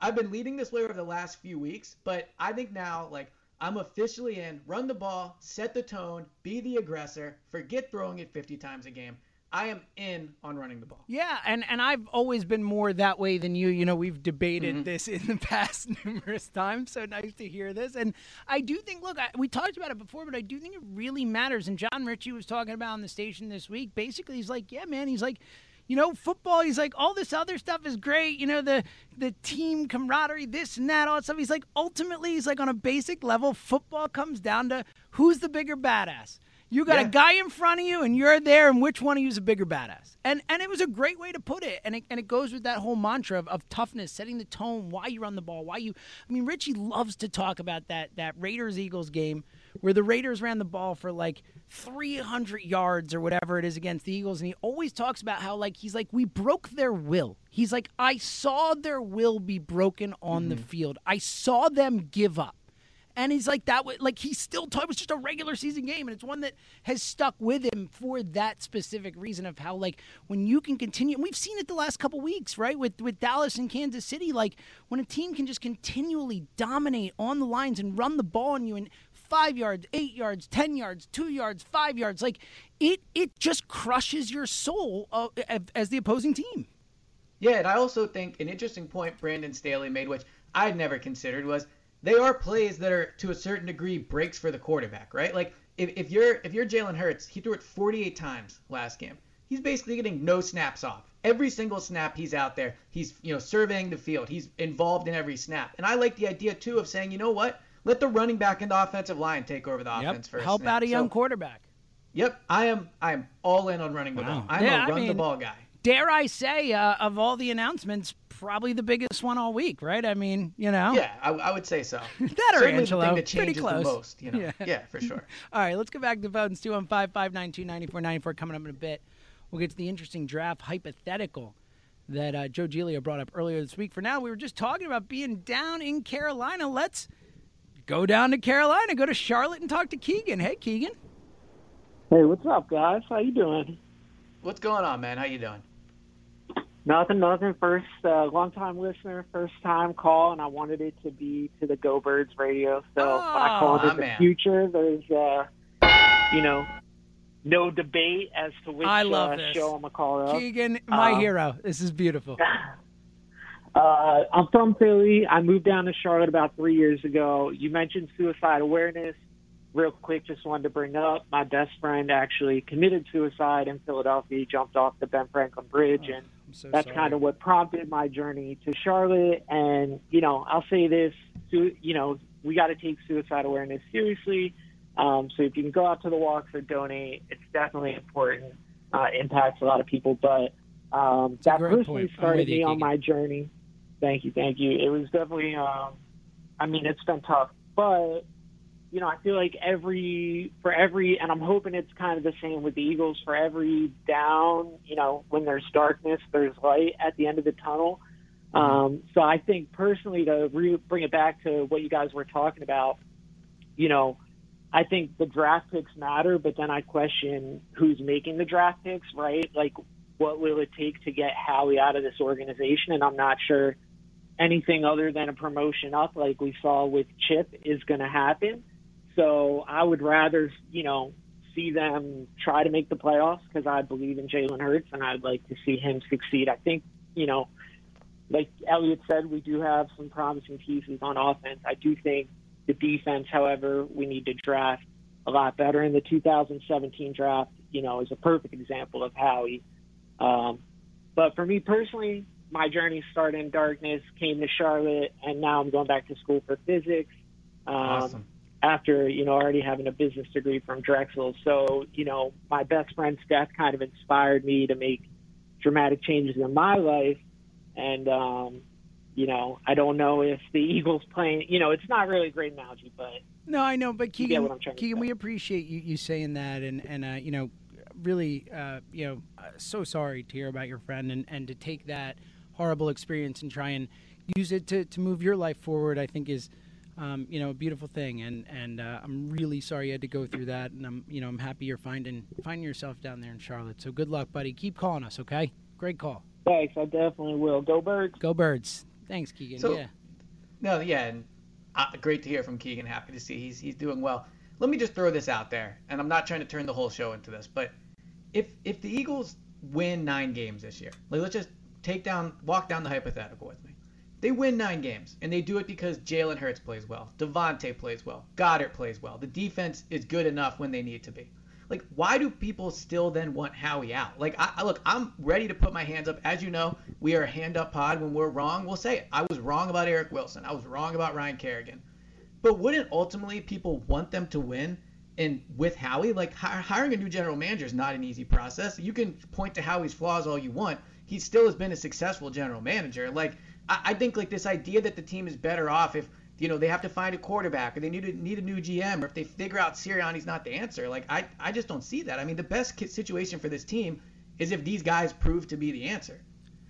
I've been leading this way over the last few weeks, but I think now like I'm officially in. Run the ball, set the tone, be the aggressor, forget throwing it 50 times a game. I am in on running the ball. Yeah, and and I've always been more that way than you. You know, we've debated Mm-hmm. this in the (laughs) past numerous times. So nice to hear this. And I do think, look, I, we talked about it before, but I do think it really matters. And Jon Ritchie was talking about on the station this week. Basically, he's like, yeah, man. He's like. You know, football. He's like, all this other stuff is great. You know, the the team camaraderie, this and that, all that stuff. He's like, ultimately, he's like, on a basic level, football comes down to who's the bigger badass. You got Yeah. a guy in front of you, and you're there, and which one of you is a bigger badass? And and it was a great way to put it, and it, and it goes with that whole mantra of, of toughness, setting the tone, why you run the ball, why you. I mean, Ritchie loves to talk about that that Raiders Eagles game where the Raiders ran the ball for like 300 yards or whatever it is against the Eagles, and he always talks about how like he's like we broke their will. He's like I saw their will be broken on the mm-hmm. field. I saw them give up. And he's like that. wa- Like he still thought it was just a regular season game, and it's one that has stuck with him for that specific reason of how like when you can continue. We've seen it the last couple weeks, right? With with Dallas and Kansas City, like when a team can just continually dominate on the lines and run the ball on you and five yards, eight yards, ten yards, two yards, five yards, like it it just crushes your soul uh, as the opposing team. Yeah, and I also think an interesting point Brandon Staley made, which I'd never considered, was they are plays that are to a certain degree breaks for the quarterback, right? Like if, if you're if you're Jalen Hurts, he threw it 48 times last game. He's basically getting no snaps off. Every single snap he's out there, he's you know surveying the field. He's involved in every snap. And I like the idea too of saying, you know what? Let the running back and the offensive line take over the offense first. Help out a young So, quarterback. Yep, I am I am all in on running the ball. I'm Yeah, I a run the mean, ball guy. Dare I say, uh, of all the announcements, probably the biggest one all week, right? I mean, you know. Yeah, I, I would say so. (laughs) That or Certainly the Angelo. thing that Pretty close. the most, you know. Yeah, for sure. (laughs) All right, let's go back to the phones. 215 592 9494 coming up in a bit. We'll get to the interesting draft hypothetical that uh, Joe Giglio brought up earlier this week. For now, we were just talking about being down in Carolina. Let's go down to Carolina, go to Charlotte, and talk to Keegan. Hey, Keegan. Hey, what's up, guys? How you doing? What's going on, man? How you doing? Nothing, nothing. First, uh, long time listener, first time call, and I wanted it to be to the Go Birds radio. So when I called it the man. future, there's, uh, you know, no debate as to which I love uh, this. show I'm a caller of. Keegan, my Um, hero. This is beautiful. (laughs) Uh, I'm from Philly. I moved down to Charlotte about three years ago. You mentioned suicide awareness. Real quick, just wanted to bring up my best friend actually committed suicide in Philadelphia. He jumped off the Ben Franklin Bridge, and so that's kind of what prompted my journey to Charlotte. And you know, I'll say this: you know, we got to take suicide awareness seriously. Um, so if you can go out to the walks or donate, it's definitely important. Uh, impacts a lot of people, but um, that personally point. Started me on my journey. Thank you, thank you. It was definitely, um, I mean, it's been tough, but you know, I feel like every for every, and I'm hoping it's kind of the same with the Eagles. For every down, you know, when there's darkness, there's light at the end of the tunnel. Um, so I think personally, to re- bring it back to what you guys were talking about, you know, I think the draft picks matter, but then I question who's making the draft picks, right? Like, what will it take to get Howie out of this organization? And I'm not sure anything other than a promotion up, like we saw with Chip, is going to happen. So I would rather, you know, see them try to make the playoffs because I believe in Jalen Hurts and I'd like to see him succeed. I think, you know, like Elliot said, we do have some promising pieces on offense. I do think the defense, however, we need to draft a lot better. In the 2017 draft, you know, is a perfect example of Howie. Um, but for me personally, my journey started in darkness, came to Charlotte, and now I'm going back to school for physics. Um, Awesome. After you know already having a business degree from Drexel, so you know my best friend's death kind of inspired me to make dramatic changes in my life, and um, you know I don't know if the (laughs) Eagles playing, you know it's not really a great analogy, but No, I know, but Keegan, what I'm trying to Keegan, we appreciate you, you saying that, and and uh, you know, really, uh, you know, uh, so sorry to hear about your friend, and and to take that horrible experience and try and use it to to move your life forward. I think is. Um, you know, a beautiful thing, and and uh, I'm really sorry you had to go through that, and I'm you know I'm happy you're finding finding yourself down there in Charlotte. So good luck, buddy. Keep calling us, okay? Great call. thanks, I definitely will. Go Birds. Go Birds. Thanks, Keegan. So- yeah. No, yeah, and uh, great to hear from Keegan. Happy to see he's he's doing well. Let me just throw this out there, and I'm not trying to turn the whole show into this, but if if the Eagles win nine games this year, like let's just take down walk down the hypothetical with me. They win nine games, and they do it because Jalen Hurts plays well, DeVonta plays well, Goedert plays well. The defense is good enough when they need to be. Like, why do people still then want Howie out? Like, I, I look, I'm ready to put my hands up. As you know, we are a hand up pod. When we're wrong, we'll say it. I was wrong about Eric Wilson. I was wrong about Ryan Kerrigan. But wouldn't ultimately people want them to win? And with Howie, like hiring a new general manager is not an easy process. You can point to Howie's flaws all you want. He still has been a successful general manager. Like I, I think like this idea that the team is better off if you know they have to find a quarterback or they need to need a new GM or if they figure out Sirianni's not the answer. Like I I just don't see that. I mean the best situation for this team is if these guys prove to be the answer.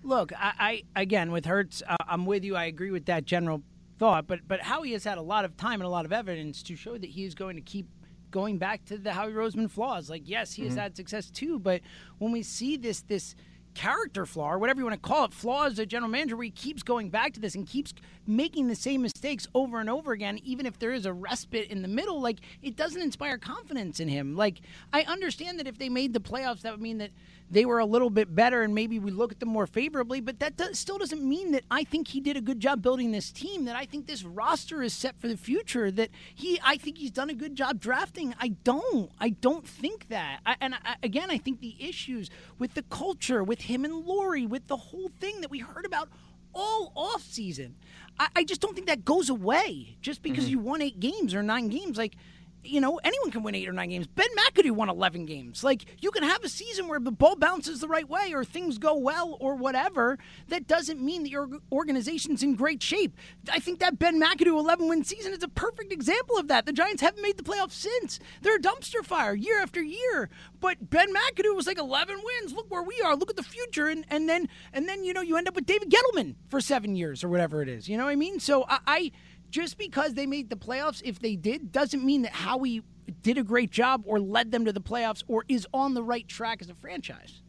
Look, I, I again with Hurts, uh, I'm with you. I agree with that general thought, but but Howie has had a lot of time and a lot of evidence to show that he is going to keep going back to the Howie Roseman flaws. Like yes, he has Mhm. had success too, but when we see this this character flaw or whatever you want to call it, flaw as a general manager where he keeps going back to this and keeps making the same mistakes over and over again, even if there is a respite in the middle, like it doesn't inspire confidence in him. Like I understand that if they made the playoffs, that would mean that they were a little bit better and maybe we look at them more favorably, but that does, still doesn't mean that I think he did a good job building this team, that I think this roster is set for the future, that he I think he's done a good job drafting. I don't. I don't think that. I, and I, again, I think the issues with the culture, with him and Lurie, with the whole thing that we heard about all off season, I, I just don't think that goes away just because Mhm. you won eight games or nine games. Like, you know, anyone can win eight or nine games. Ben McAdoo won 11 games. Like, you can have a season where the ball bounces the right way or things go well or whatever. That doesn't mean that your organization's in great shape. I think that Ben McAdoo 11 win season is a perfect example of that. The Giants haven't made the playoffs since. They're a dumpster fire year after year. But Ben McAdoo was like 11 wins. Look where we are. Look at the future. And, and then, and then, you know, you end up with David Gettleman for seven years or whatever it is. You know what I mean? So I, I just because they made the playoffs, if they did, doesn't mean that Howie did a great job or led them to the playoffs or is on the right track as a franchise.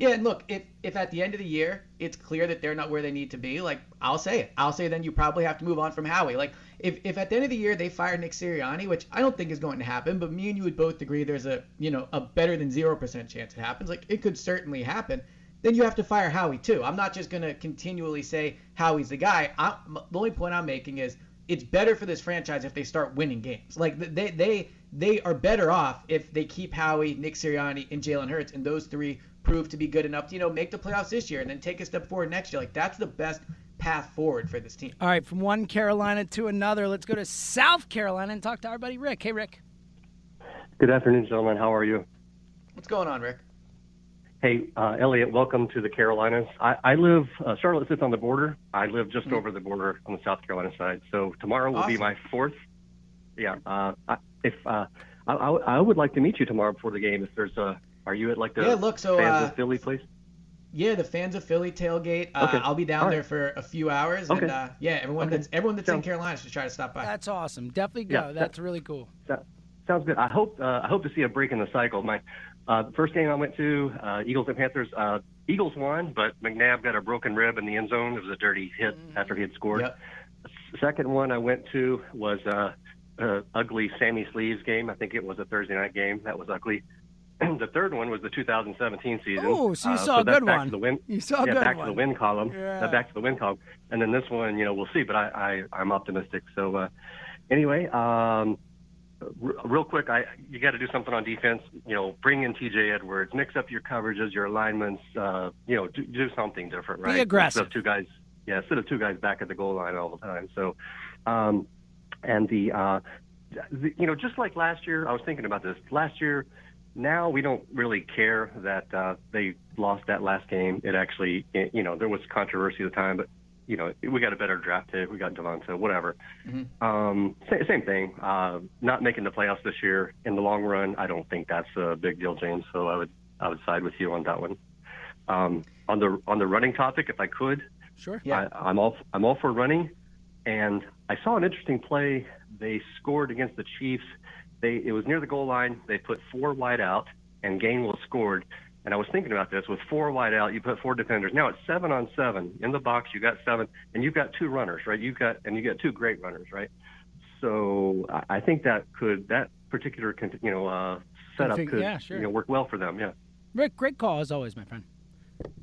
Yeah, and look, if if at the end of the year it's clear that they're not where they need to be, like I'll say it. I'll say then you probably have to move on from Howie. Like if, if at the end of the year they fire Nick Sirianni, which I don't think is going to happen, but me and you would both agree there's a you know a better than zero percent chance it happens. Like it could certainly happen. Then you have to fire Howie too. I'm not just gonna continually say Howie's the guy. I, the only point I'm making is it's better for this franchise if they start winning games. Like they they they are better off if they keep Howie, Nick Sirianni, and Jalen Hurts, and those three prove to be good enough to you know make the playoffs this year and then take a step forward next year. Like that's the best path forward for this team. All right, from one Carolina to another, let's go to South Carolina and talk to our buddy Rick. Hey, Rick. Good afternoon, gentlemen. How are you? What's going on, Rick? Hey, uh, Elliot, welcome to the Carolinas. I, I live, uh, Charlotte sits on the border. I live just Mhm. over the border on the South Carolina side. So tomorrow will be my fourth. Yeah. Uh, I, if uh, I, I, I would like to meet you tomorrow before the game. If there's a, are you at like the Yeah, look, so, fans uh, of Philly place? Yeah, the fans of Philly tailgate. Uh, Okay. I'll be down All right. there for a few hours, Okay. and uh, yeah, everyone Okay. that's everyone that's in Carolina should try to stop by. That's awesome. Definitely go. Yeah, that- That's really cool. That sounds good. I hope uh, I hope to see a break in the cycle. My uh, first game I went to, uh, Eagles and Panthers. Uh, Eagles won, but McNabb got a broken rib in the end zone. It was a dirty hit after he had scored. Yep. Second one I went to was uh, uh, ugly Sammy Sleeves game. I think it was a Thursday night game. That was ugly. (clears throat) the third one was the 2017 season. Oh, so you Uh, saw a good back one. To the win, You saw a yeah, good back one. to the win column. Yeah. Uh, back to the win column. And then this one, you know, we'll see. But I, I I'm optimistic. So uh, anyway, um, r- real quick, I you got to do something on defense. You know, bring in T.J. Edwards, mix up your coverages, your alignments. Uh, you know, do, do something different, right? Be aggressive. Instead of two guys, yeah, instead of two guys back at the goal line all the time. So, um, and the, uh, the you know, just like last year, I was thinking about this. Last year, now we don't really care that uh, they lost that last game. It actually, you know, there was controversy at the time, but you know, we got a better draft pick. We got DeVonta, whatever. Um, sa- same thing. Uh, not making the playoffs this year in the long run, I don't think that's a big deal, James. So I would I would side with you on that one. Um, on the on the running topic, if I could, Sure. I, I'm all I'm all for running, and I saw an interesting play. They scored against the Chiefs. They it was near the goal line. They put four wide out, and Gainwell scored. And I was thinking about this with four wide out, you put four defenders. Now it's seven on seven in the box. You got seven, and you've got two runners, right? You've got and you got two great runners, right? So I, I think that could that particular you know uh, setup Config- could yeah, sure. you know work well for them. Yeah. Rick, great call as always, my friend.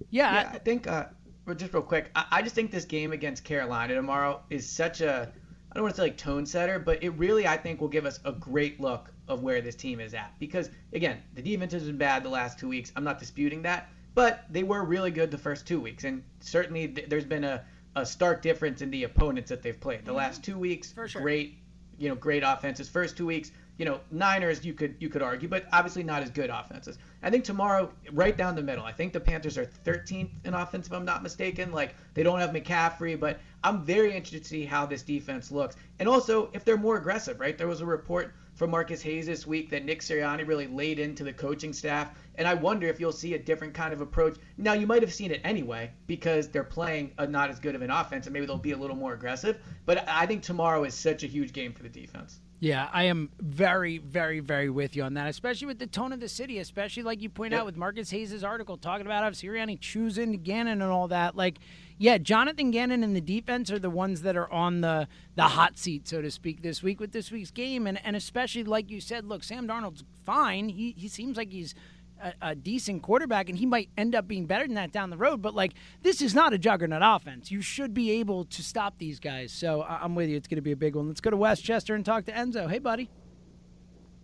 Yeah, Yeah, I think. Uh, well, just real quick, I, I just think this game against Carolina tomorrow is such a. I don't want to say like tone setter, but it really I think will give us a great look of where this team is at. Because again, the defense has been bad the last two weeks. I'm not disputing that, but they were really good the first two weeks, and certainly th- there's been a, a stark difference in the opponents that they've played. The mm-hmm. last two weeks, sure. great, you know, great offenses. First two weeks, You know, Niners you could you could argue, but obviously not as good offenses. I think tomorrow, right down the middle. I think the Panthers are 13th in offense, if I'm not mistaken. Like they don't have McCaffrey, but I'm very interested to see how this defense looks, and also if they're more aggressive. Right, there was a report from Marcus Hayes this week that Nick Sirianni really laid into the coaching staff, and I wonder if you'll see a different kind of approach. Now you might have seen it anyway because they're playing a not as good of an offense, and maybe they'll be a little more aggressive. But I think tomorrow is such a huge game for the defense. Yeah, I am very, very, very with you on that, especially with the tone of the city, especially like you point Yep. out with Marcus Hayes' article talking about how Sirianni choosing Gannon and all that. Like, yeah, Jonathan Gannon and the defense are the ones that are on the the hot seat, so to speak, this week with this week's game, and and especially like you said, look, Sam Darnold's fine. He he seems like he's a, a decent quarterback, and he might end up being better than that down the road. But like, this is not a juggernaut offense. You should be able to stop these guys. So I- I'm with you. It's going to be a big one. Let's go to Westchester and talk to Enzo. Hey, buddy.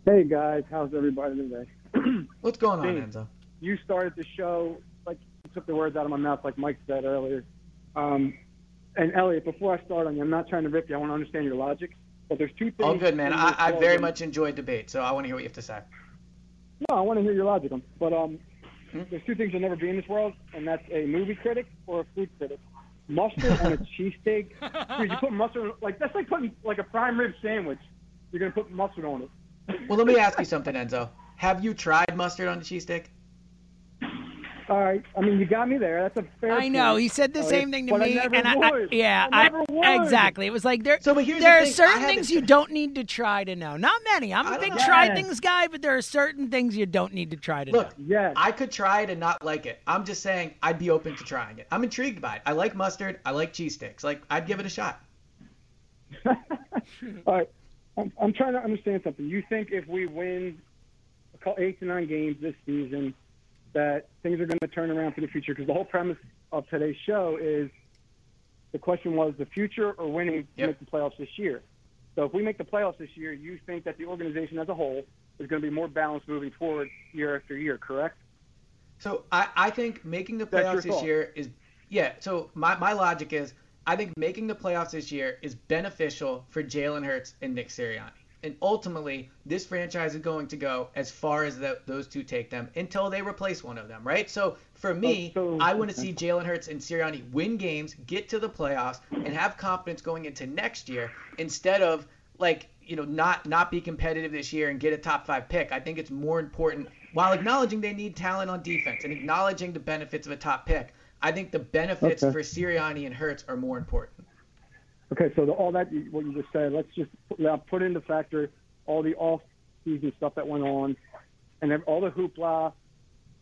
Hey guys, how's everybody today? (clears throat) What's going on, Dave, Enzo? You started the show like you took the words out of my mouth, like Mike said earlier. Um, and Elliot, before I start on you, I'm not trying to rip you. I want to understand your logic. But there's two things. All good, man. I, I very much enjoy debate, so I want to hear what you have to say. No, I want to hear your logic on. But um, Hmm? there's two things you'll never be in this world, and that's a movie critic or a food critic. Mustard on a (laughs) cheesesteak. Dude, you put mustard on, like that's like putting like a prime rib sandwich. You're gonna put mustard on it. Well, let me ask you (laughs) something, Enzo. Have you tried mustard on the cheesesteak? All right. I mean, you got me there. That's a fair. I know point. he said the All same thing to but me, I never and I, I- yeah, I never would. exactly. It was like there. So, but here's there the are thing, certain haven't things you don't need to try to know. Not many. I'm a big don't- try Yes. things guy, but there are certain things you don't need to try to Look, know. I could try it and not like it. I'm just saying I'd be open to trying it. I'm intrigued by it. I like mustard. I like cheese sticks. Like I'd give it a shot. (laughs) All right. I'm, I'm trying to understand something. You think if we win a couple, eight to nine games this season, that things are going to turn around for the future? Because the whole premise of today's show is the question was the future or winning to make the playoffs this year. So if we make the playoffs this year, you think that the organization as a whole is going to be more balanced moving forward year after year, correct? So I, I think making the playoffs this year is yeah. So my, my logic is I think making the playoffs this year is beneficial for Jalen Hurts and Nick Sirianni. And ultimately, this franchise is going to go as far as the, those two take them until they replace one of them, right? So for me, Oh, so- I want to see Jalen Hurts and Sirianni win games, get to the playoffs, and have confidence going into next year instead of like you know not not be competitive this year and get a top five pick. I think it's more important while acknowledging they need talent on defense and acknowledging the benefits of a top pick. I think the benefits Okay. for Sirianni and Hurts are more important. Okay, so the, all that what you just said, let's just put, now put into factor all the off-season stuff that went on, and then all the hoopla.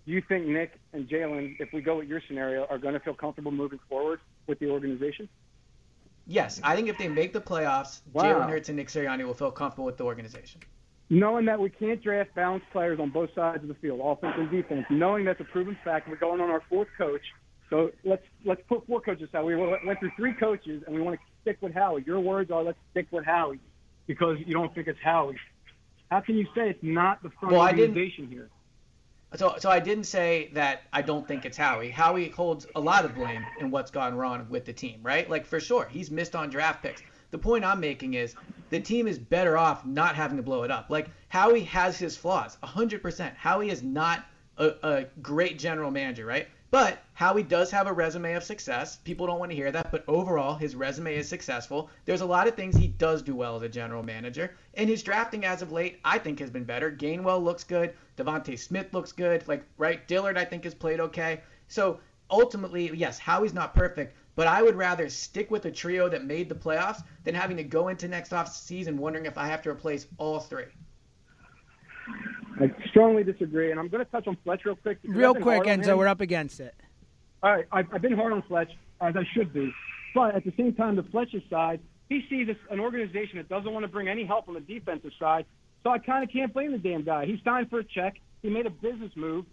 Do you think Nick and Jalen, if we go with your scenario, are going to feel comfortable moving forward with the organization? Yes, I think if they make the playoffs, Wow. Jalen Hurts and Nick Sirianni will feel comfortable with the organization. Knowing that we can't draft balanced players on both sides of the field, offense and defense, knowing that's a proven fact, we're going on our fourth coach. So let's let's put four coaches out. We went went through three coaches, and we want to stick with Howie. Your words are let's stick with Howie because you don't think it's Howie. How can you say it's not the front Well, organization here? So, so I didn't say that I don't think it's Howie. Howie holds a lot of blame in what's gone wrong with the team, right? Like for sure, he's missed on draft picks. The point I'm making is the team is better off not having to blow it up. Like Howie has his flaws, 100%. Howie is not a, a great general manager, right? But Howie does have a resume of success. People don't want to hear that, but overall, his resume is successful. There's a lot of things he does do well as a general manager. And his drafting as of late, I think, has been better. Gainwell looks good. DeVonta Smith looks good. Like, right? Dillard, I think, has played okay. So ultimately, yes, Howie's not perfect, but I would rather stick with a trio that made the playoffs than having to go into next off season wondering if I have to replace all three. I strongly disagree, and I'm going to touch on Fletch real quick. Real quick, Enzo, we're up against it. All right, I've, I've been hard on Fletch as I should be, but at the same time, the Fletcher side, he sees this, an organization that doesn't want to bring any help on the defensive side. So I kind of can't blame the damn guy. He signed for a check. He made a business move.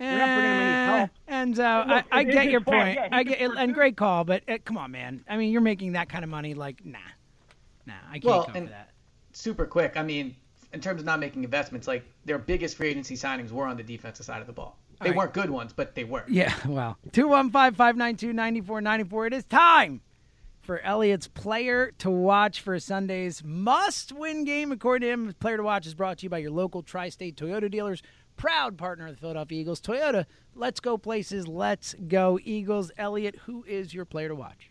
We're not bringing him any help. Eh, Enzo, Look, I, I get your fault. point. Yeah, I he get, and great call, but uh, come on, man. I mean, you're making that kind of money. Like, nah, nah, I can't well, come and for that. super quick. I mean, in terms of not making investments, like their biggest free agency signings were on the defensive side of the ball. They right. weren't good ones, but they were. Yeah, (laughs) well, 215 592 9494. It is time for Elliott's player to watch for Sunday's must win game. According to him, player to watch is brought to you by your local tri state Toyota dealers, proud partner of the Philadelphia Eagles. Toyota, let's go places, let's go Eagles. Elliott, who is your player to watch?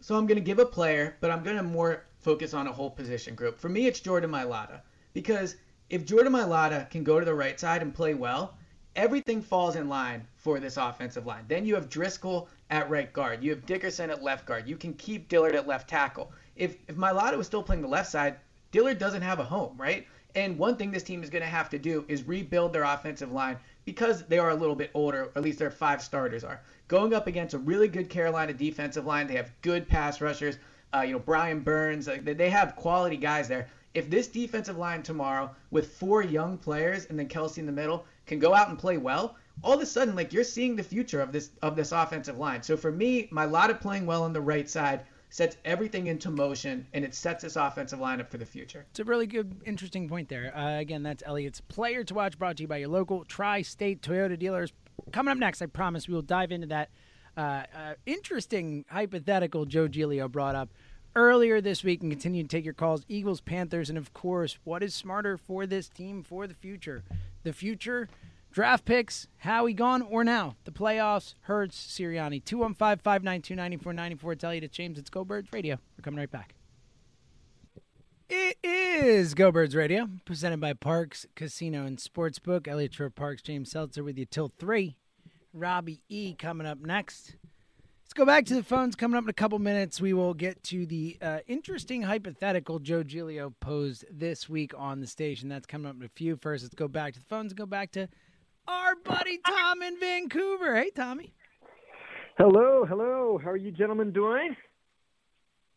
So I'm going to give a player, but I'm going to more focus on a whole position group. For me, it's Jordan Mailata because if Jordan Mailata can go to the right side and play well, everything falls in line for this offensive line. Then you have Driscoll at right guard. You have Dickerson at left guard. You can keep Dillard at left tackle. If if Mailata was still playing the left side, Dillard doesn't have a home, right? And one thing this team is going to have to do is rebuild their offensive line because they are a little bit older, or at least their five starters are. Going up against a really good Carolina defensive line, they have good pass rushers. Uh, you know, Brian Burns, uh, they have quality guys there. If this defensive line tomorrow, with four young players and then Kelce in the middle, can go out and play well, all of a sudden, like you're seeing the future of this of this offensive line. So for me, Mailata playing well on the right side sets everything into motion, and it sets this offensive line up for the future. It's a really good, interesting point there. Uh, again, that's Elliott's player to watch, brought to you by your local tri-state Toyota dealers. Coming up next, I promise we will dive into that uh, uh, interesting hypothetical Joe Giglio brought up earlier this week and continue to take your calls. Eagles, Panthers, and of course, what is smarter for this team for the future? The future Draft picks, Howie gone or now? The playoffs, Hurts, Sirianni. 215 592 9494. Tell you to James, it's Go Birds Radio. We're coming right back. It is Go Birds Radio, presented by Parx Casino and Sportsbook. Elliot Shorr-Parks, James Seltzer with you till 3. Robbie E coming up next. Let's go back to the phones. Coming up in a couple minutes, we will get to the uh, interesting hypothetical Joe Giglio posed this week on the station. That's coming up in a few. First, let's go back to the phones and go back to our buddy Tom in Vancouver. Hey, Tommy. Hello, hello. How are you gentlemen doing?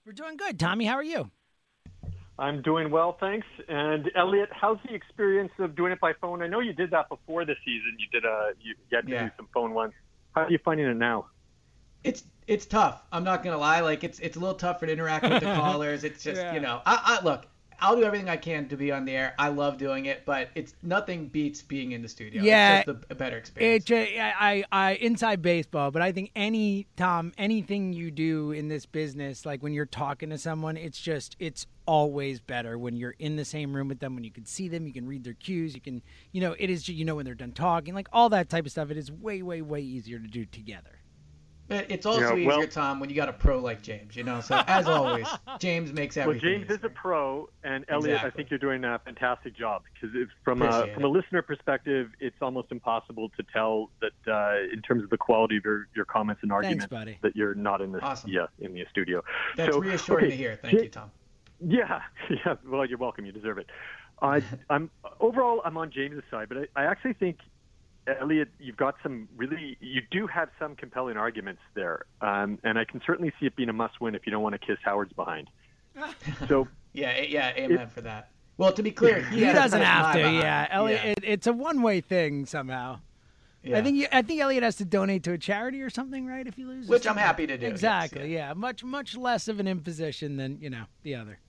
We're doing good. Tommy, how are you? I'm doing well, thanks. And Elliot, how's the experience of doing it by phone? I know you did that before the season. You did a you, you had to Yeah. do some phone ones. How are you finding it now? It's it's tough. I'm not gonna lie. Like it's it's a little tougher to interact with the (laughs) callers. It's just Yeah. you know. I, I look. I'll do everything I can to be on the air. I love doing it, but it's nothing beats being in the studio. Yeah, it's just a, a better experience. It, I, I, inside baseball, but I think any Tom, anything you do in this business, like when you're talking to someone, it's just, it's always better when you're in the same room with them, when you can see them, you can read their cues, you can, you know, it is, you know, when they're done talking, like all that type of stuff. It is way, way, way easier to do together. But it's also Yeah, easier, well- Tom, when you got a pro like James. You know. So as always, (laughs) James makes everything. Well, everything. James is a pro, and Elliot, I think you're doing a fantastic job because from a Appreciate from a listener perspective, it's almost impossible to tell that uh, in terms of the quality of your, your comments and arguments buddy. that you're not in the Awesome. yeah in the studio. That's so, reassuring okay, to hear. Thank Ja- you, Tom. Yeah, (laughs) yeah. Well, you're welcome. You deserve it. I, (laughs) I'm overall, I'm on James's side, but I, I actually think Elliot, you've got some really, you do have some compelling arguments there, um, and I can certainly see it being a must-win if you don't want to kiss Howard's behind. (laughs) So Yeah, yeah. Amen for that. Well, to be clear, he, He doesn't have to. behind Yeah, him. Elliot. Yeah. It, it's a one-way thing somehow. Yeah. I think you, I think Elliot has to donate to a charity or something, right? If he loses, Which I'm happy to do, yes, Exactly. yeah. much much less of an imposition than you know the other.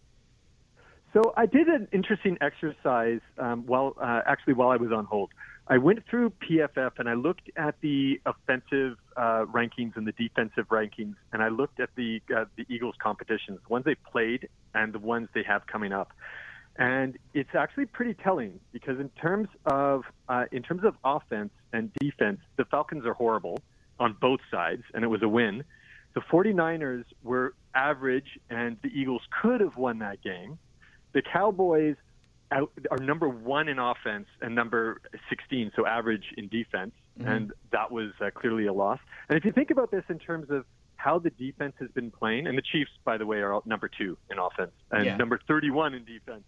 So I did an interesting exercise um, while uh, actually while I was on hold. I went through PFF and I looked at the offensive uh, rankings and the defensive rankings, and I looked at the uh, the Eagles' competitions, the ones they played and the ones they have coming up. And it's actually pretty telling because in terms of uh, in terms of offense and defense, the Falcons are horrible on both sides, and it was a win. The 49ers were average, and the Eagles could have won that game. The Cowboys out, are number one in offense and number 16, so average in defense, Mhm. and that was uh, clearly a loss. And if you think about this in terms of how the defense has been playing, and the Chiefs, by the way, are number two in offense and Yeah. number 31 in defense.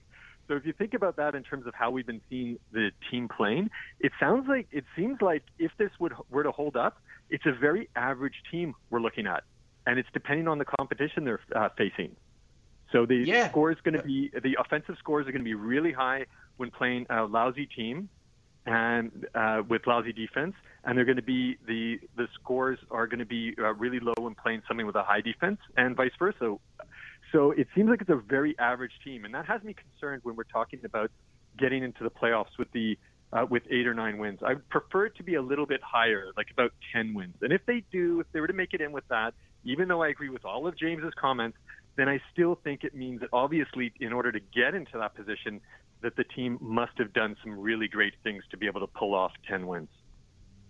So if you think about that in terms of how we've been seeing the team playing, it sounds like it seems like if this would were to hold up, it's a very average team we're looking at, and it's depending on the competition they're uh, facing. So the score is going to be the offensive scores are going to be really high when playing a lousy team and uh, with lousy defense, and they're going to be the the scores are going to be uh, really low when playing something with a high defense, and vice versa. So it seems like it's a very average team, and that has me concerned when we're talking about getting into the playoffs with the uh, with eight or nine wins. I would prefer it to be a little bit higher, like about ten wins. And if they do, if they were to make it in with that, even though I agree with all of James's comments, then I still think it means that obviously, in order to get into that position, that the team must have done some really great things to be able to pull off 10 wins.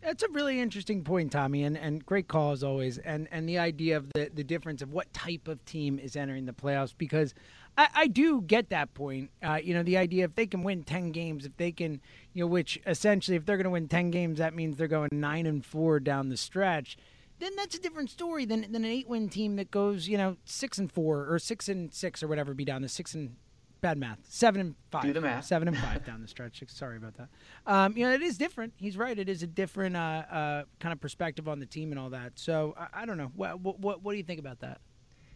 That's a really interesting point, Tommy, and, and great call as always. And and the idea of the, the difference of what type of team is entering the playoffs, because I, I do get that point. Uh, you know, the idea if they can win ten games, if they can, you know, which essentially if they're going to win ten games, that means they're going nine and four down the stretch. Then that's a different story than than an eight win team that goes, you know, six and four or six and six or whatever, be down the six and bad math. Seven and five. Do the math. Seven and five down the stretch. (laughs) Sorry about that. Um, you know, it is different. He's right. It is a different uh, uh, kind of perspective on the team and all that. So I, I don't know. What, what what do you think about that?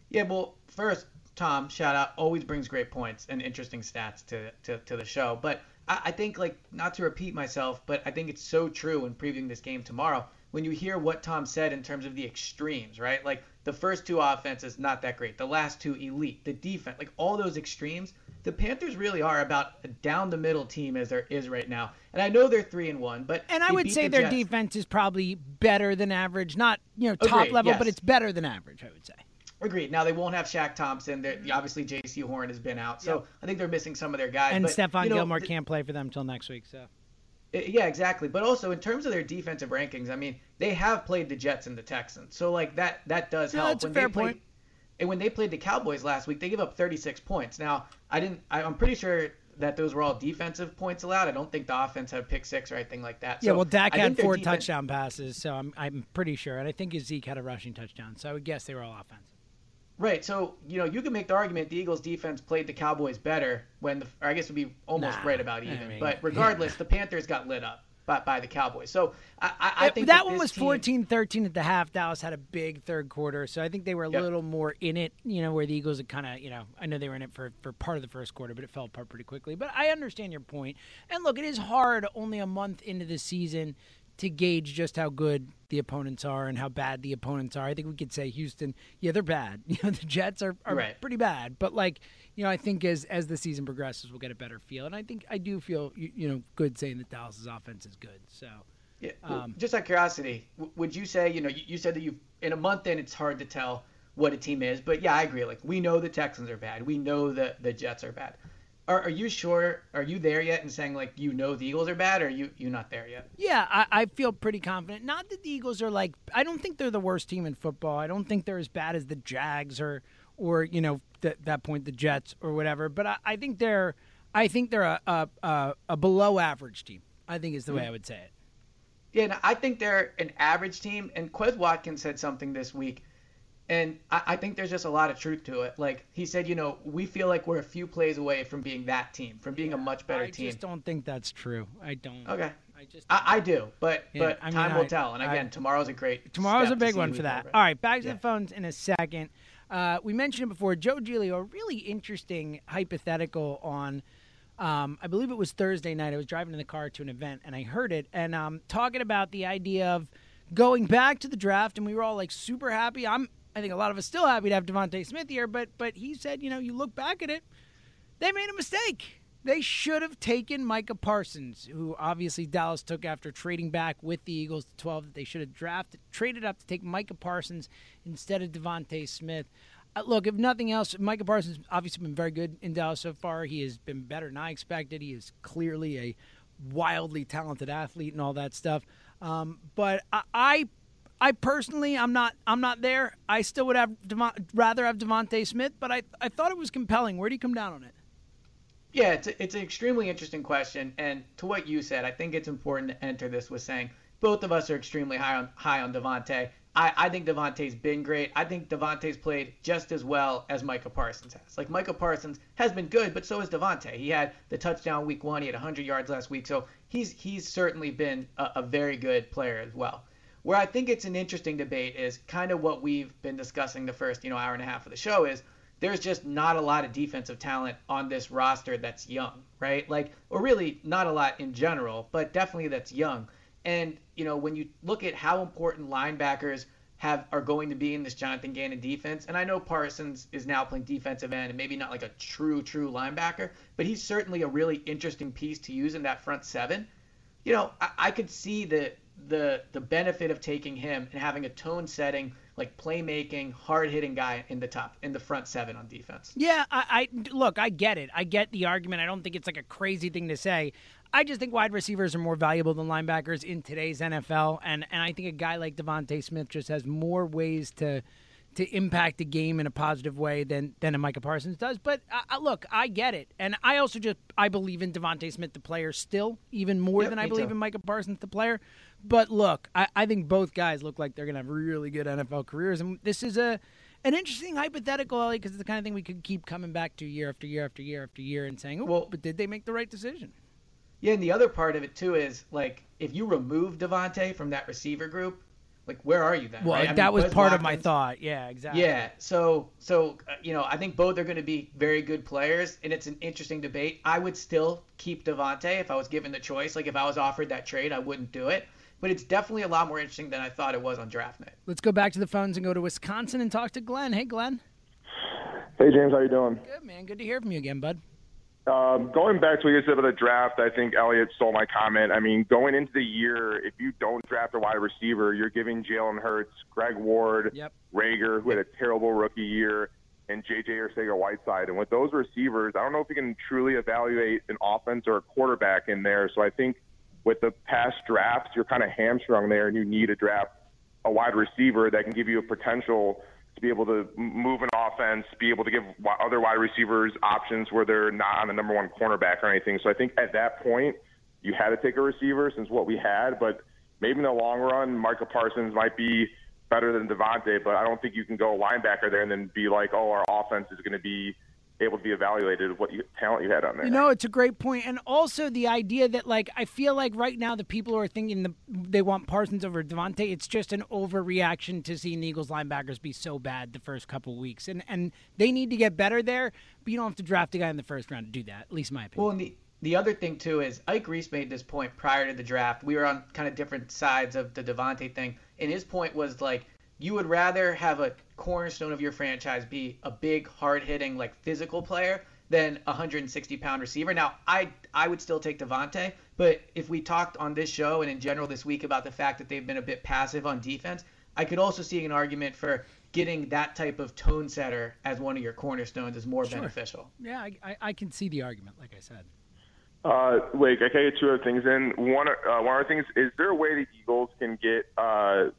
Yeah. Well, first, Tom, shout out. Always brings great points and interesting stats to to, to the show. But I, I think, like, not to repeat myself, but I think it's so true in previewing this game tomorrow when you hear what Tom said in terms of the extremes, right? Like the first two offenses not that great, the last two elite, the defense, like all those extremes. The Panthers really are about a down the middle team as there is right now. And I know they're three and one, but and I would say the their Jets. defense is probably better than average, not you know top Agreed, level, yes. but it's better than average. I would say. Agreed. Now they won't have Shaq Thompson. They're, mm-hmm. obviously, Jaycee Horn has been out, so Yep. I think they're missing some of their guys. And but, Stephon you know, Gilmore th- can't play for them until next week. So Eh, yeah, exactly. But also in terms of their defensive rankings, I mean, they have played the Jets and the Texans, so like that that does Yeah, help. that's a when fair they played, point. And when they played the Cowboys last week, they gave up 36 points. Now I didn't. I, I'm pretty sure that those were all defensive points allowed. I don't think the offense had pick six or anything like that. yeah, well, Dak had four defense- touchdown passes, so I'm I'm pretty sure, and I think Zeke had a rushing touchdown. So I would guess they were all offensive. Right. So you know you can make the argument the Eagles defense played the Cowboys better when the or I guess it would be almost Nah, right about I even. mean, but regardless, the Panthers got lit up by, by the Cowboys. So I, I, I think that, that one was team- 14-13 at the half. Dallas had a big third quarter, so I think they were a Yep. little more in it. You know, where the Eagles had kind of, you know, I know they were in it for for part of the first quarter, but it fell apart pretty quickly. But I understand your point. And look, it is hard only a month into the season to gauge just how good the opponents are and how bad the opponents are. I think we could say Houston, yeah, they're bad. (laughs) You know, the Jets are, are Right. pretty bad, but like. You know, I think as as the season progresses, we'll get a better feel, and I think I do feel you, you know good saying that Dallas's offense is good. So, Yeah. well, Um, just out of curiosity, would you say you know you, you said that you in a month in it's hard to tell what a team is, but yeah, I agree. Like we know the Texans are bad, we know that the Jets are bad. Are, are you sure? Are you there yet And saying like you know the Eagles are bad, or are you you not there yet? Yeah, I, I feel pretty confident. Not that the Eagles are like I don't think they're the worst team in football. I don't think they're as bad as the Jags or or you know that that point the Jets or whatever. But I, I think they're I think they're a a, a, a below average team. I think is the way mm-hmm. I would say it. Yeah, and I think they're an average team. And Quez Watkins said something this week, and I, I think there's just a lot of truth to it. Like he said, you know, we feel like we're a few plays away from being that team, from being a much better I team. I just don't think that's true. I don't. Okay. I just I, I do, but Yeah, but mean, time will tell. And again, tomorrow's a great. Tomorrow's a big one for that. All right, back to Yeah. the phones in a second. Uh, we mentioned it before. Joe Giglio, a really interesting hypothetical on. Um, I believe it was Thursday night. I was driving in the car to an event and I heard it and um, talking about the idea of going back to the draft and we were all like super happy. I'm I think a lot of us still happy to have DeVonta Smith here, but but he said, you know, you look back at it, they made a mistake. They should have taken Micah Parsons, who obviously Dallas took after trading back with the Eagles to 12. That they should have drafted, traded up to take Micah Parsons instead of DeVonta Smith. Uh, look, if nothing else, Micah Parsons obviously been very good in Dallas so far. He has been better than I expected. He is clearly a wildly talented athlete and all that stuff. Um, but I, I, I personally, I'm not, I'm not there. I still would have rather have DeVonta Smith, but I, I thought it was compelling. Where do you come down on it? Yeah, it's, a, it's an extremely interesting question, and to what you said, I think it's important to enter this with saying both of us are extremely high on high on DeVonta. I, I think DeVonta's been great. I think DeVonta's played just as well as Micah Parsons has. Like Micah Parsons has been good, but so has DeVonta. He had the touchdown week one. He had 100 yards last week, so he's he's certainly been a, a very good player as well. Where I think it's an interesting debate is kind of what we've been discussing the first you know hour and a half of the show is there's just not a lot of defensive talent on this roster that's young, right? Like, or really not a lot in general, but definitely that's young. And you know, when you look at how important linebackers have are going to be in this Jonathan Gannon defense, and I know Parsons is now playing defensive end and maybe not like a true true linebacker, but he's certainly a really interesting piece to use in that front seven. You know, I, I could see the the the benefit of taking him and having a tone setting like playmaking, hard hitting guy in the top in the front seven on defense. Yeah, I, I look, I get it. I get the argument. I don't think it's like a crazy thing to say. I just think wide receivers are more valuable than linebackers in today's NFL, and and I think a guy like DeVonta Smith just has more ways to to impact the game in a positive way than than a Micah Parsons does. But uh, look, I get it, and I also just I believe in DeVonta Smith the player still even more Yep, than I believe too. in Micah Parsons the player. But look, I, I think both guys look like they're gonna have really good NFL careers, and this is a an interesting hypothetical, Ellie, because it's the kind of thing we could keep coming back to year after year after year after year and saying, oh, Well- but did they make the right decision? Yeah, and the other part of it too is like if you remove DeVonta from that receiver group, like where are you then? Well, right? I mean, that was Wes part of my thought. Yeah, exactly. Yeah, so so uh, you know, I think both are going to be very good players, and it's an interesting debate. I would still keep DeVonta if I was given the choice. Like if I was offered that trade, I wouldn't do it. But it's definitely a lot more interesting than I thought it was on draft night. Let's go back to the phones and go to Wisconsin and talk to Glenn. Hey, Glenn. Hey James, how you doing? Good man. Good to hear from you again, bud. Um, going back to what you said about the draft, I think Elliot stole my comment. I mean, going into the year, if you don't draft a wide receiver, you're giving Jalen Hurts, Greg Ward, Yep. Reagor, who had a terrible rookie year, and J.J. Arcega-Whiteside. And with those receivers, I don't know if you can truly evaluate an offense or a quarterback in there. So I think with the past drafts, you're kind of hamstrung there, and you need to draft a wide receiver that can give you a potential to be able to move an offense, be able to give other wide receivers options where they're not on the number one cornerback or anything. So I think at that point, you had to take a receiver since what we had, but maybe in the long run, Michael Parsons might be better than DeVonta, but I don't think you can go linebacker there and then be like, oh, our offense is going to be able to be evaluated what you, talent you had on there. You know, it's a great point, and also the idea that like I feel like right now the people who are thinking the, they want Parsons over DeVonta, it's just an overreaction to seeing the Eagles linebackers be so bad the first couple weeks, and and they need to get better there. But you don't have to draft a guy in the first round to do that. At least in my opinion. Well, and the the other thing too is Ike Reese made this point prior to the draft. We were on kind of different sides of the DeVonta thing, and his point was like you would rather have a cornerstone of your franchise be a big, hard-hitting, like physical player than a 160-pound receiver. Now, I I would still take DeVonta, but if we talked on this show and in general this week about the fact that they've been a bit passive on defense, I could also see an argument for getting that type of tone setter as one of your cornerstones is more Sure. beneficial. yeah, I, I, I can see the argument. Like I said, Uh, wait, I can get two other things in. One, uh, one of the things is there a way the Eagles can get uh,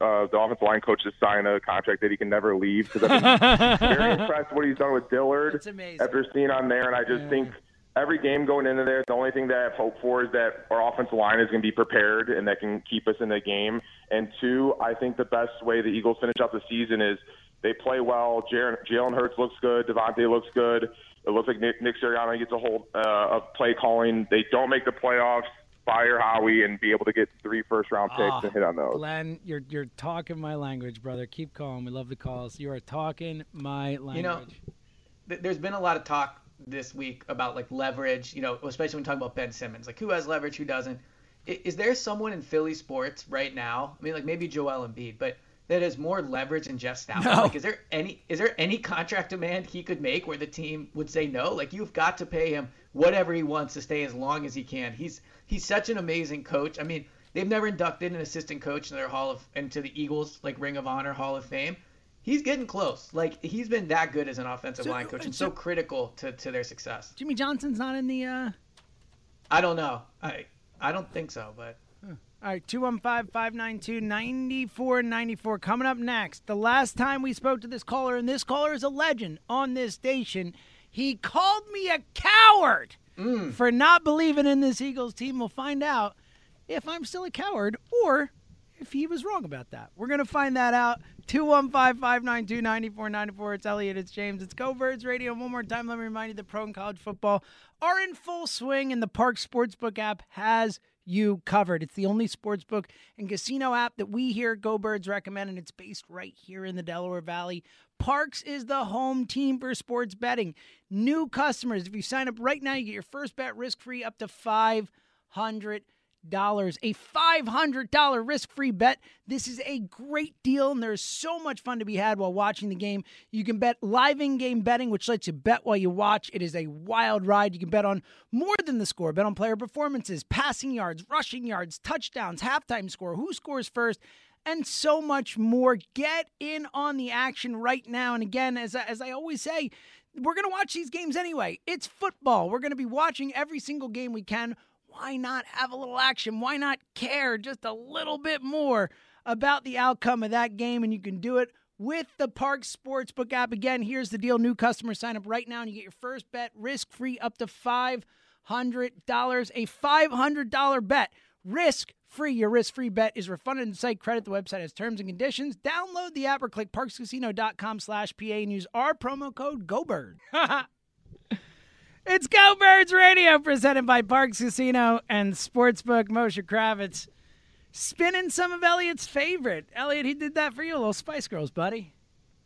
uh, the offensive line coach to sign a contract that he can never leave? Because I've been (laughs) very impressed with what he's done with Dillard It's amazing. after seeing on there, and I just think every game going into there, the only thing that I have hope for is that our offensive line is going to be prepared and that can keep us in the game. And two, I think the best way the Eagles finish out the season is they play well. Jalen Hurts looks good. DeVonta looks good. It looks like Nick, Nick Sirianni gets a hold uh, of play calling. They don't make the playoffs. Fire Howie and be able to get three first round picks Ah, and hit on those. Glenn, you're you're talking my language, brother. Keep calling. We love the calls. You are talking my language. You know, th- there's been a lot of talk this week about like leverage. You know, especially when talking about Ben Simmons, like who has leverage, who doesn't. I- Is there someone in Philly sports right now? I mean, like maybe Joel Embiid, but that has more leverage than Jeff Stoutland. No. Like, is there any is there any contract demand he could make where the team would say no? Like, you've got to pay him whatever he wants to stay as long as he can. He's he's such an amazing coach. I mean, they've never inducted an assistant coach in their Hall of into the Eagles like Ring of Honor Hall of Fame. He's getting close. Like he's been that good as an offensive So- line coach and so critical to, to their success. Jimmy Johnson's not in the. uh I don't know. I I don't think so, but All right, 215 592 9494. Coming up next, the last time we spoke to this caller, and this caller is a legend on this station, he called me a coward Mm. for not believing in this Eagles team. We'll find out if I'm still a coward or if he was wrong about that. We're going to find that out. 215 592 9494. It's Elliot, it's James, it's Go Birds Radio. One more time, let me remind you the pro and college football are in full swing, and the Parx Sportsbook app has you covered. It's the only sportsbook and casino app that we here at Go Birds recommend, and it's based right here in the Delaware Valley. Parx is the home team for sports betting. New customers, if you sign up right now, you get your first bet risk free up to five hundred dollars. A $500 risk-free bet. This is a great deal and there's so much fun to be had while watching the game. You can bet live in-game betting which lets you bet while you watch. It is a wild ride. You can bet on more than the score. Bet on player performances passing yards rushing yards touchdowns halftime score who scores first and so much more. Get in on the action right now. And again, as I, as I always say, we're going to watch these games anyway. It's football. We're going to be watching every single game we can. Why not have a little action? Why not care just a little bit more about the outcome of that game? And you can do it with the Parx Sportsbook app. Again, here's the deal new customers sign up right now and you get your first bet risk free up to $500. A $500 bet risk free. Your risk free bet is refunded and site credit. The website has terms and conditions. Download the app or click parxcasino.com slash PA and use our promo code GoBird. (laughs) it's Go Birds Radio presented by Parx Casino and Sportsbook. Moshe Kravitz spinning some of Elliot's favorite. Elliot, he did that for you, little Spice Girls, buddy.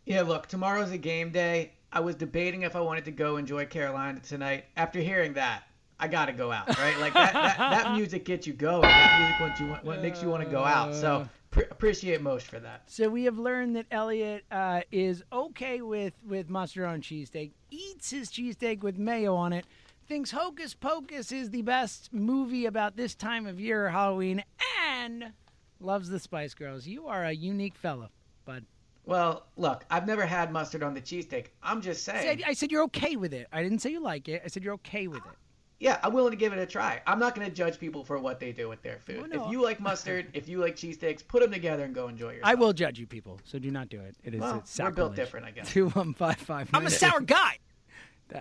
Yeah, look, tomorrow's a game day. I was debating if I wanted to go enjoy Carolina tonight. After hearing that, I gotta go out, right? Like that, that, that (laughs) music gets you going. That music what you want, what makes you want to go out. So pre- appreciate Moshe for that. So we have learned that Elliot uh, is okay with with mustard on cheesesteak, eats his cheesesteak with mayo on it, thinks Hocus Pocus is the best movie about this time of year, Halloween, and loves the Spice Girls. You are a unique fella, bud. Well, look, I've never had mustard on the cheesesteak. I'm just I saying. said, I said you're okay with it. I didn't say you like it. I said you're okay with it. Yeah, I'm willing to give it a try. I'm not going to judge people for what they do with their food. Oh, no. If you like mustard, (laughs) if you like cheese cheesesteaks, put them together and go enjoy yourself. I will judge you people, so do not do it. It is Well, it's we're built different, I guess. (laughs) Two one five five. I'm a sour (laughs) guy.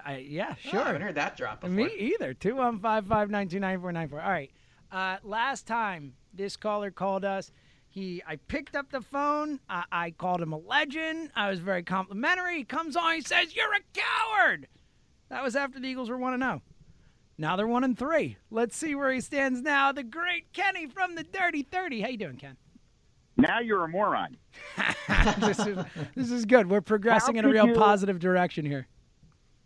I, yeah, Oh, sure. I haven't heard that drop before. Me either. Two one five five nine two nine four nine four. All right. Uh, last time this caller called us, he I picked up the phone. I, I called him a legend. I was very complimentary. He comes on. He says, "You're a coward." That was after the Eagles were one and zero. Now they're one and three. Let's see where he stands now. The great Kenny from the Dirty Thirty. How you doing, Ken? Now you're a moron. (laughs) (laughs) this is this is good. We're progressing How in a real you- positive direction here.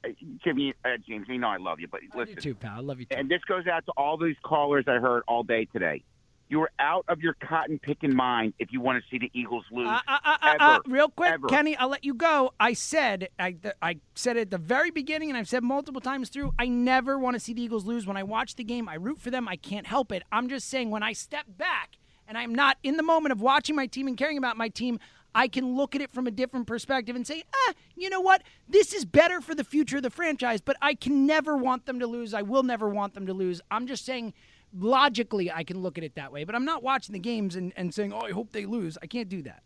Uh, Jimmy, uh, James, you know I love you, but listen. too, pal. I love you too. And this goes out to all these callers I heard all day today. You were out of your cotton picking mind if you want to see the Eagles lose. Uh, uh, uh, ever, uh, real quick, ever. Kenny, I'll let you go. I said I, th- I said it at the very beginning, and I've said multiple times through. I never want to see the Eagles lose. When I watch the game, I root for them. I can't help it. I'm just saying when I step back and I'm not in the moment of watching my team and caring about my team, I can look at it from a different perspective and say, ah, you know what? This is better for the future of the franchise. But I can never want them to lose. I will never want them to lose. I'm just saying. Logically, I can look at it that way, but I'm not watching the games and, and saying, "Oh, I hope they lose." I can't do that.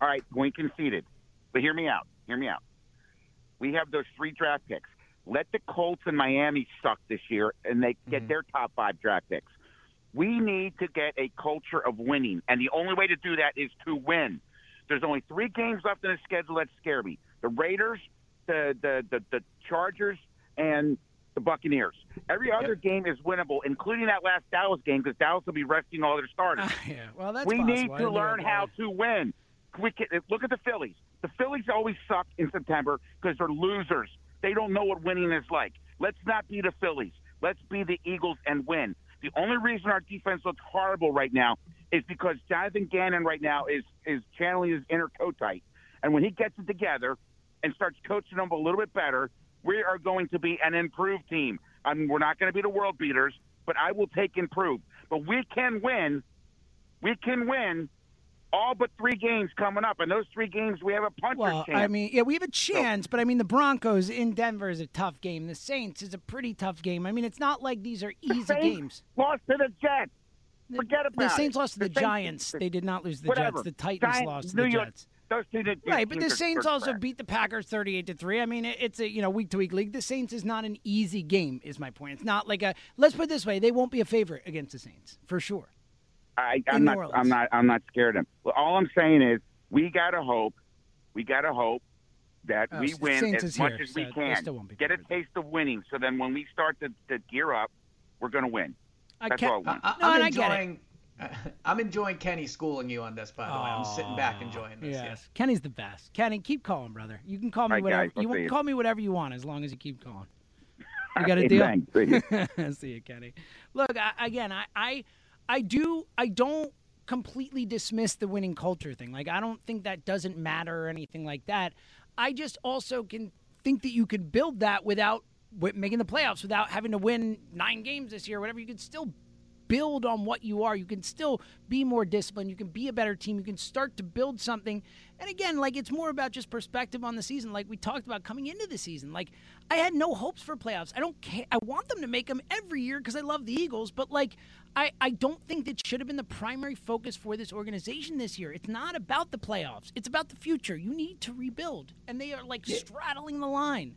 All right, point conceded. But hear me out. Hear me out. We have those three draft picks. Let the Colts and Miami suck this year, and they get mm-hmm. their top five draft picks. We need to get a culture of winning, and the only way to do that is to win. There's only three games left in the schedule that scare me: the Raiders, the the the, the Chargers, and the Buccaneers. Every other game is winnable, including that last Dallas game, because Dallas will be resting all their starters. Ah, yeah, well, that's we possible. need to learn how to win. We can, look at the Phillies. The Phillies always suck in September because they're losers. They don't know what winning is like. Let's not be the Phillies. Let's be the Eagles and win. The only reason our defense looks horrible right now is because Jonathan Gannon right now is is channeling his inner Kotite, and when he gets it together and starts coaching them a little bit better, we are going to be an improved team. I mean, we're not going to be the world beaters, but I will take improved. But we can win. We can win all but three games coming up, and those three games we have a puncher's Well, chance. I mean, yeah, we have a chance, but I mean, the Broncos in Denver is a tough game. The Saints is a pretty tough game. I mean, it's not like these are easy Saints games. Lost to the Jets. Forget about The it. Saints lost to the, Saints- Giants. They did not lose to the Whatever. Jets. The Titans Giants, lost to New the York- Jets. Those two did- Right, but the Saints also crap. beat the Packers thirty-eight to three. I mean, it's a you know week to week league. The Saints is not an easy game. Is my point. It's not like a. Let's put it this way: they won't be a favorite against the Saints for sure. I, I'm New not. Orleans. I'm not. I'm not scared of them. Well, all I'm saying is we gotta hope. We gotta hope that Oh, we S- win Saints as much here, as we so can. still won't be Get a taste of winning, so then when we start to, to gear up, we're gonna win. I That's can't- all I want. I, I'm and I get it. enjoying. (laughs) I'm enjoying Kenny schooling you on this. By the way, I'm sitting back enjoying this. Yes, Yes. Kenny's the best. Kenny, keep calling, brother. You can call me All right, whatever guys, you want. Call me whatever you want, as long as you keep calling. (laughs) You got a Okay, deal? thanks. See you. (laughs) See you, Kenny. Look, I, again, I, I, I do, I don't completely dismiss the winning culture thing. Like, I don't think that doesn't matter or anything like that. I just also can think that you could build that without wi- making the playoffs, without having to win nine games this year, whatever. You could still build on what you are. You can still be more disciplined. You can be a better team. You can start to build something. And again, like it's more about just perspective on the season, like we talked about coming into the season. Like I had no hopes for playoffs. I don't care. I want them to make them every year because I love the Eagles, but like I, I don't think that should have been the primary focus for this organization this year. It's not about the playoffs. It's about the future. You need to rebuild. And they are like Yeah. straddling the line.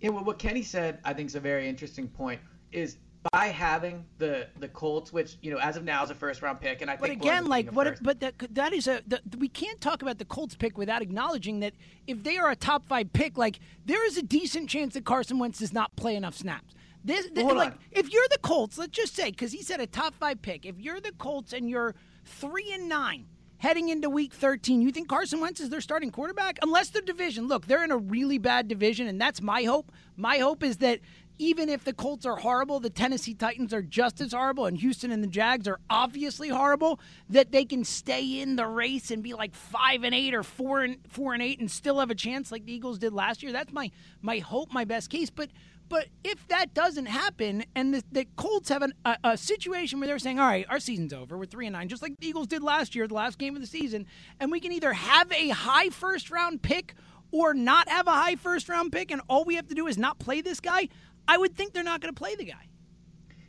Yeah, well, what Kenny said, I think, is a very interesting point. Is by having the the Colts, which you know, as of now, is a first round pick, and I But think we're again, like what? first. But that that is a. The, we can't talk about the Colts pick without acknowledging that if they are a top five pick, like there is a decent chance that Carson Wentz does not play enough snaps. This, th- Hold like on. if you're the Colts, let's just say because he said a top five pick. If you're the Colts and you're three and nine heading into Week 13, you think Carson Wentz is their starting quarterback? Unless their division, look, they're in a really bad division, and that's my hope. My hope is that even if the Colts are horrible, the Tennessee Titans are just as horrible, and Houston and the Jags are obviously horrible, that they can stay in the race and be like five and eight or four and four and eight and still have a chance like the Eagles did last year. That's my my hope, my best case. But but if that doesn't happen, and the, the Colts have an, a, a situation where they're saying, "All right, our season's over. We're three and nine, just like the Eagles did last year, the last game of the season," and we can either have a high first round pick or not have a high first round pick, and all we have to do is not play this guy. I would think they're not going to play the guy.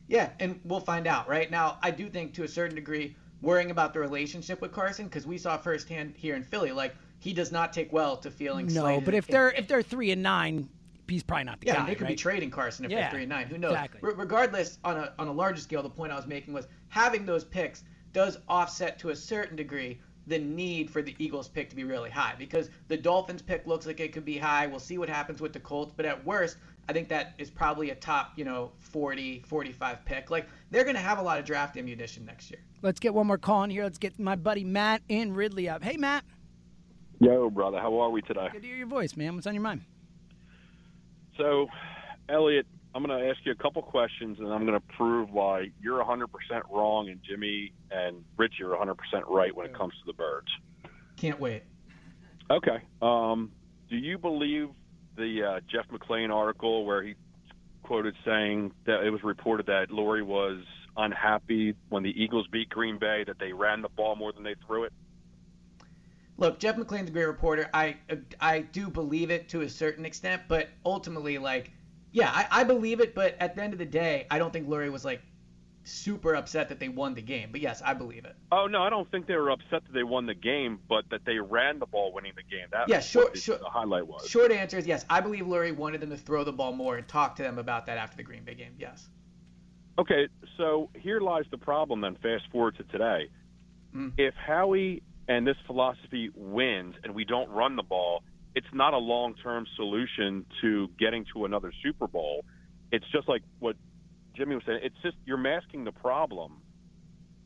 Yeah, and we'll find out. Right now, I do think to a certain degree, worrying about the relationship with Carson because we saw firsthand here in Philly, like he does not take well to feeling No, slighted but if they're if they're three and nine, he's probably not the yeah, guy. Yeah, they could be trading Carson if Yeah, they're three and nine. Who knows? exactly. Re- regardless, on a on a larger scale, the point I was making was having those picks does offset to a certain degree the need for the Eagles pick to be really high because the Dolphins pick looks like it could be high. We'll see what happens with the Colts, but at worst, I think that is probably a top, you know, 40, 45 pick. Like they're going to have a lot of draft ammunition next year. Let's get one more call in here. Let's get my buddy Matt in Ridley up. Hey, Matt. Yo, brother, how are we today? Good to hear your voice, man. What's on your mind? So, Elliot, I'm going to ask you a couple questions, and I'm going to prove why you're 100% wrong, and Jimmy and Ritchie are 100% right when it comes to the birds. Can't wait. Okay. Um, do you believe the uh, Jeff McLane article where he quoted saying that it was reported that Lurie was unhappy when the Eagles beat Green Bay that they ran the ball more than they threw it? Look, Jeff McLane's a great reporter. I I do believe it to a certain extent, but ultimately, like, yeah, I, I believe it. But at the end of the day, I don't think Lurie was like super upset that they won the game. But yes, I believe it. Oh no, I don't think they were upset that they won the game, but that they ran the ball winning the game. That Yeah, what the, the highlight was. Short answer is yes. I believe Lurie wanted them to throw the ball more and talk to them about that after the Green Bay game. Yes. Okay, so here lies the problem. Then fast forward to today. Mm. If Howie and this philosophy wins, and we don't run the ball, it's not a long-term solution to getting to another Super Bowl. It's just like what Jimmy was saying. It's just you're masking the problem.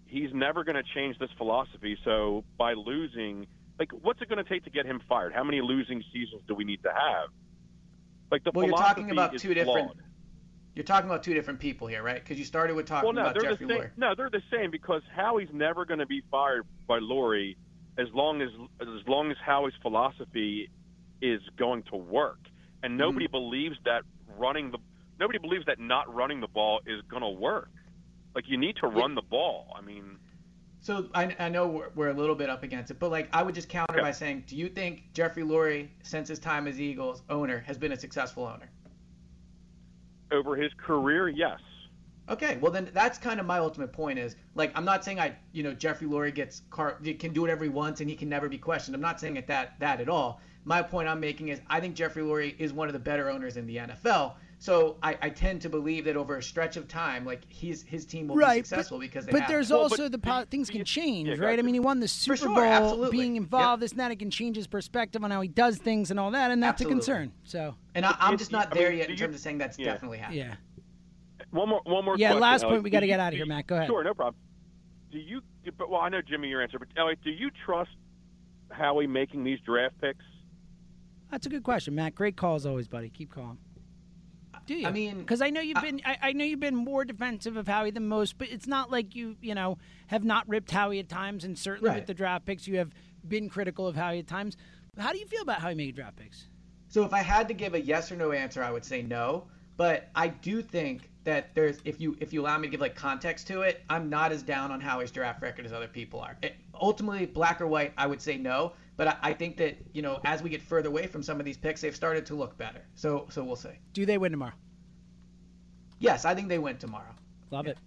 He's never going to change this philosophy. So by losing, like, what's it going to take to get him fired? How many losing seasons do we need to have? Like the Well, you're talking about is two different. flawed. You're talking about two different people here, right? Because you started with talking well, no, about they're Jeffrey the same. Lurie. No, they're the same because Howie's never going to be fired by Lurie as long as as long as Howie's philosophy is going to work, and nobody mm. believes that running the nobody believes that not running the ball is going to work. Like you need to run the ball. I mean, So I, I know we're, we're a little bit up against it, but like I would just counter by saying, do you think Jeffrey Lurie, since his time as Eagles owner, has been a successful owner? over his career, yes. Okay, well then that's kind of my ultimate point is like I'm not saying I you know Jeffrey Lurie gets car can do whatever he wants and he can never be questioned. I'm not saying it that that at all. My point I'm making is I think Jeffrey Lurie is one of the better owners in the NFL. So I, I tend to believe that over a stretch of time, like his his team will right, be successful because they but have there's him. also the po- things can change, yeah, right? I mean, he won the Super sure, Bowl, absolutely. being involved, this and that. It can change his perspective on how he does things and all that, and that's Absolutely. a concern. So, and I, I'm just not I there mean, yet in you- terms of saying that's yeah. definitely happening. yeah. One more, one more. Yeah, question, last Elliot. point, we gotta get out of here, Matt. Go ahead. Sure, no problem. Do you? But well, I know Jimmy, your answer, but Elliot, do you trust Howie making these draft picks? That's a good question, Matt. Great call as always, buddy. Keep calling. Do you? I mean, because I know you've been, I, I know you've been more defensive of Howie than most, but it's not like you, you know, have not ripped Howie at times, and certainly Right. with the draft picks, you have been critical of Howie at times. How do you feel about Howie making draft picks? So if I had to give a yes or no answer, I would say no. But I do think that there's if you if you allow me to give like context to it, I'm not as down on Howie's draft record as other people are. It, ultimately, black or white, I would say no. But I, I think that you know as we get further away from some of these picks, they've started to look better. So so we'll see. Do they win tomorrow? Yes, I think they win tomorrow. Love it.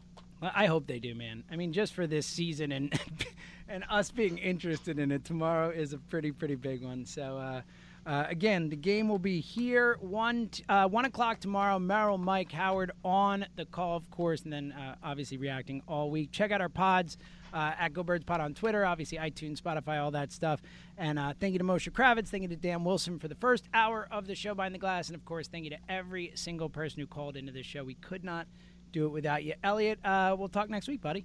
I hope they do, man. I mean, just for this season and (laughs) and us being interested in it, tomorrow is a pretty pretty big one. So. Uh, uh, again, the game will be here one t- uh, one o'clock tomorrow. Merrill, Mike, Howard on the call, of course, and then uh, obviously reacting all week. Check out our pods uh, at Go Birds Pod on Twitter, obviously iTunes, Spotify, all that stuff. And uh, thank you to Moshe Kravitz, thank you to Dan Wilson for the first hour of the show behind the glass, and of course, thank you to every single person who called into this show. We could not do it without you, Elliot. Uh, we'll talk next week, buddy.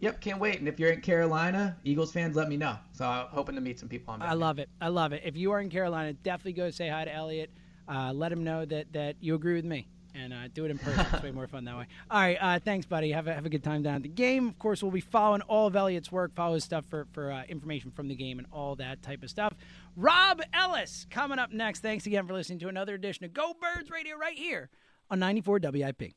Yep, can't wait. And if you're in Carolina, Eagles fans, let me know. So I'm hoping to meet some people on. I love it. I love it. If you are in Carolina, definitely go say hi to Elliot. Uh, let him know that, that you agree with me, and uh, do it in person. it's way more fun that way. (laughs) All right, uh, thanks, buddy. Have a, have a good time down at the game. Of course, we'll be following all of Elliot's work, follow his stuff for for uh, information from the game and all that type of stuff. Rob Ellis coming up next. Thanks again for listening to another edition of Go Birds Radio right here on 94 WIP.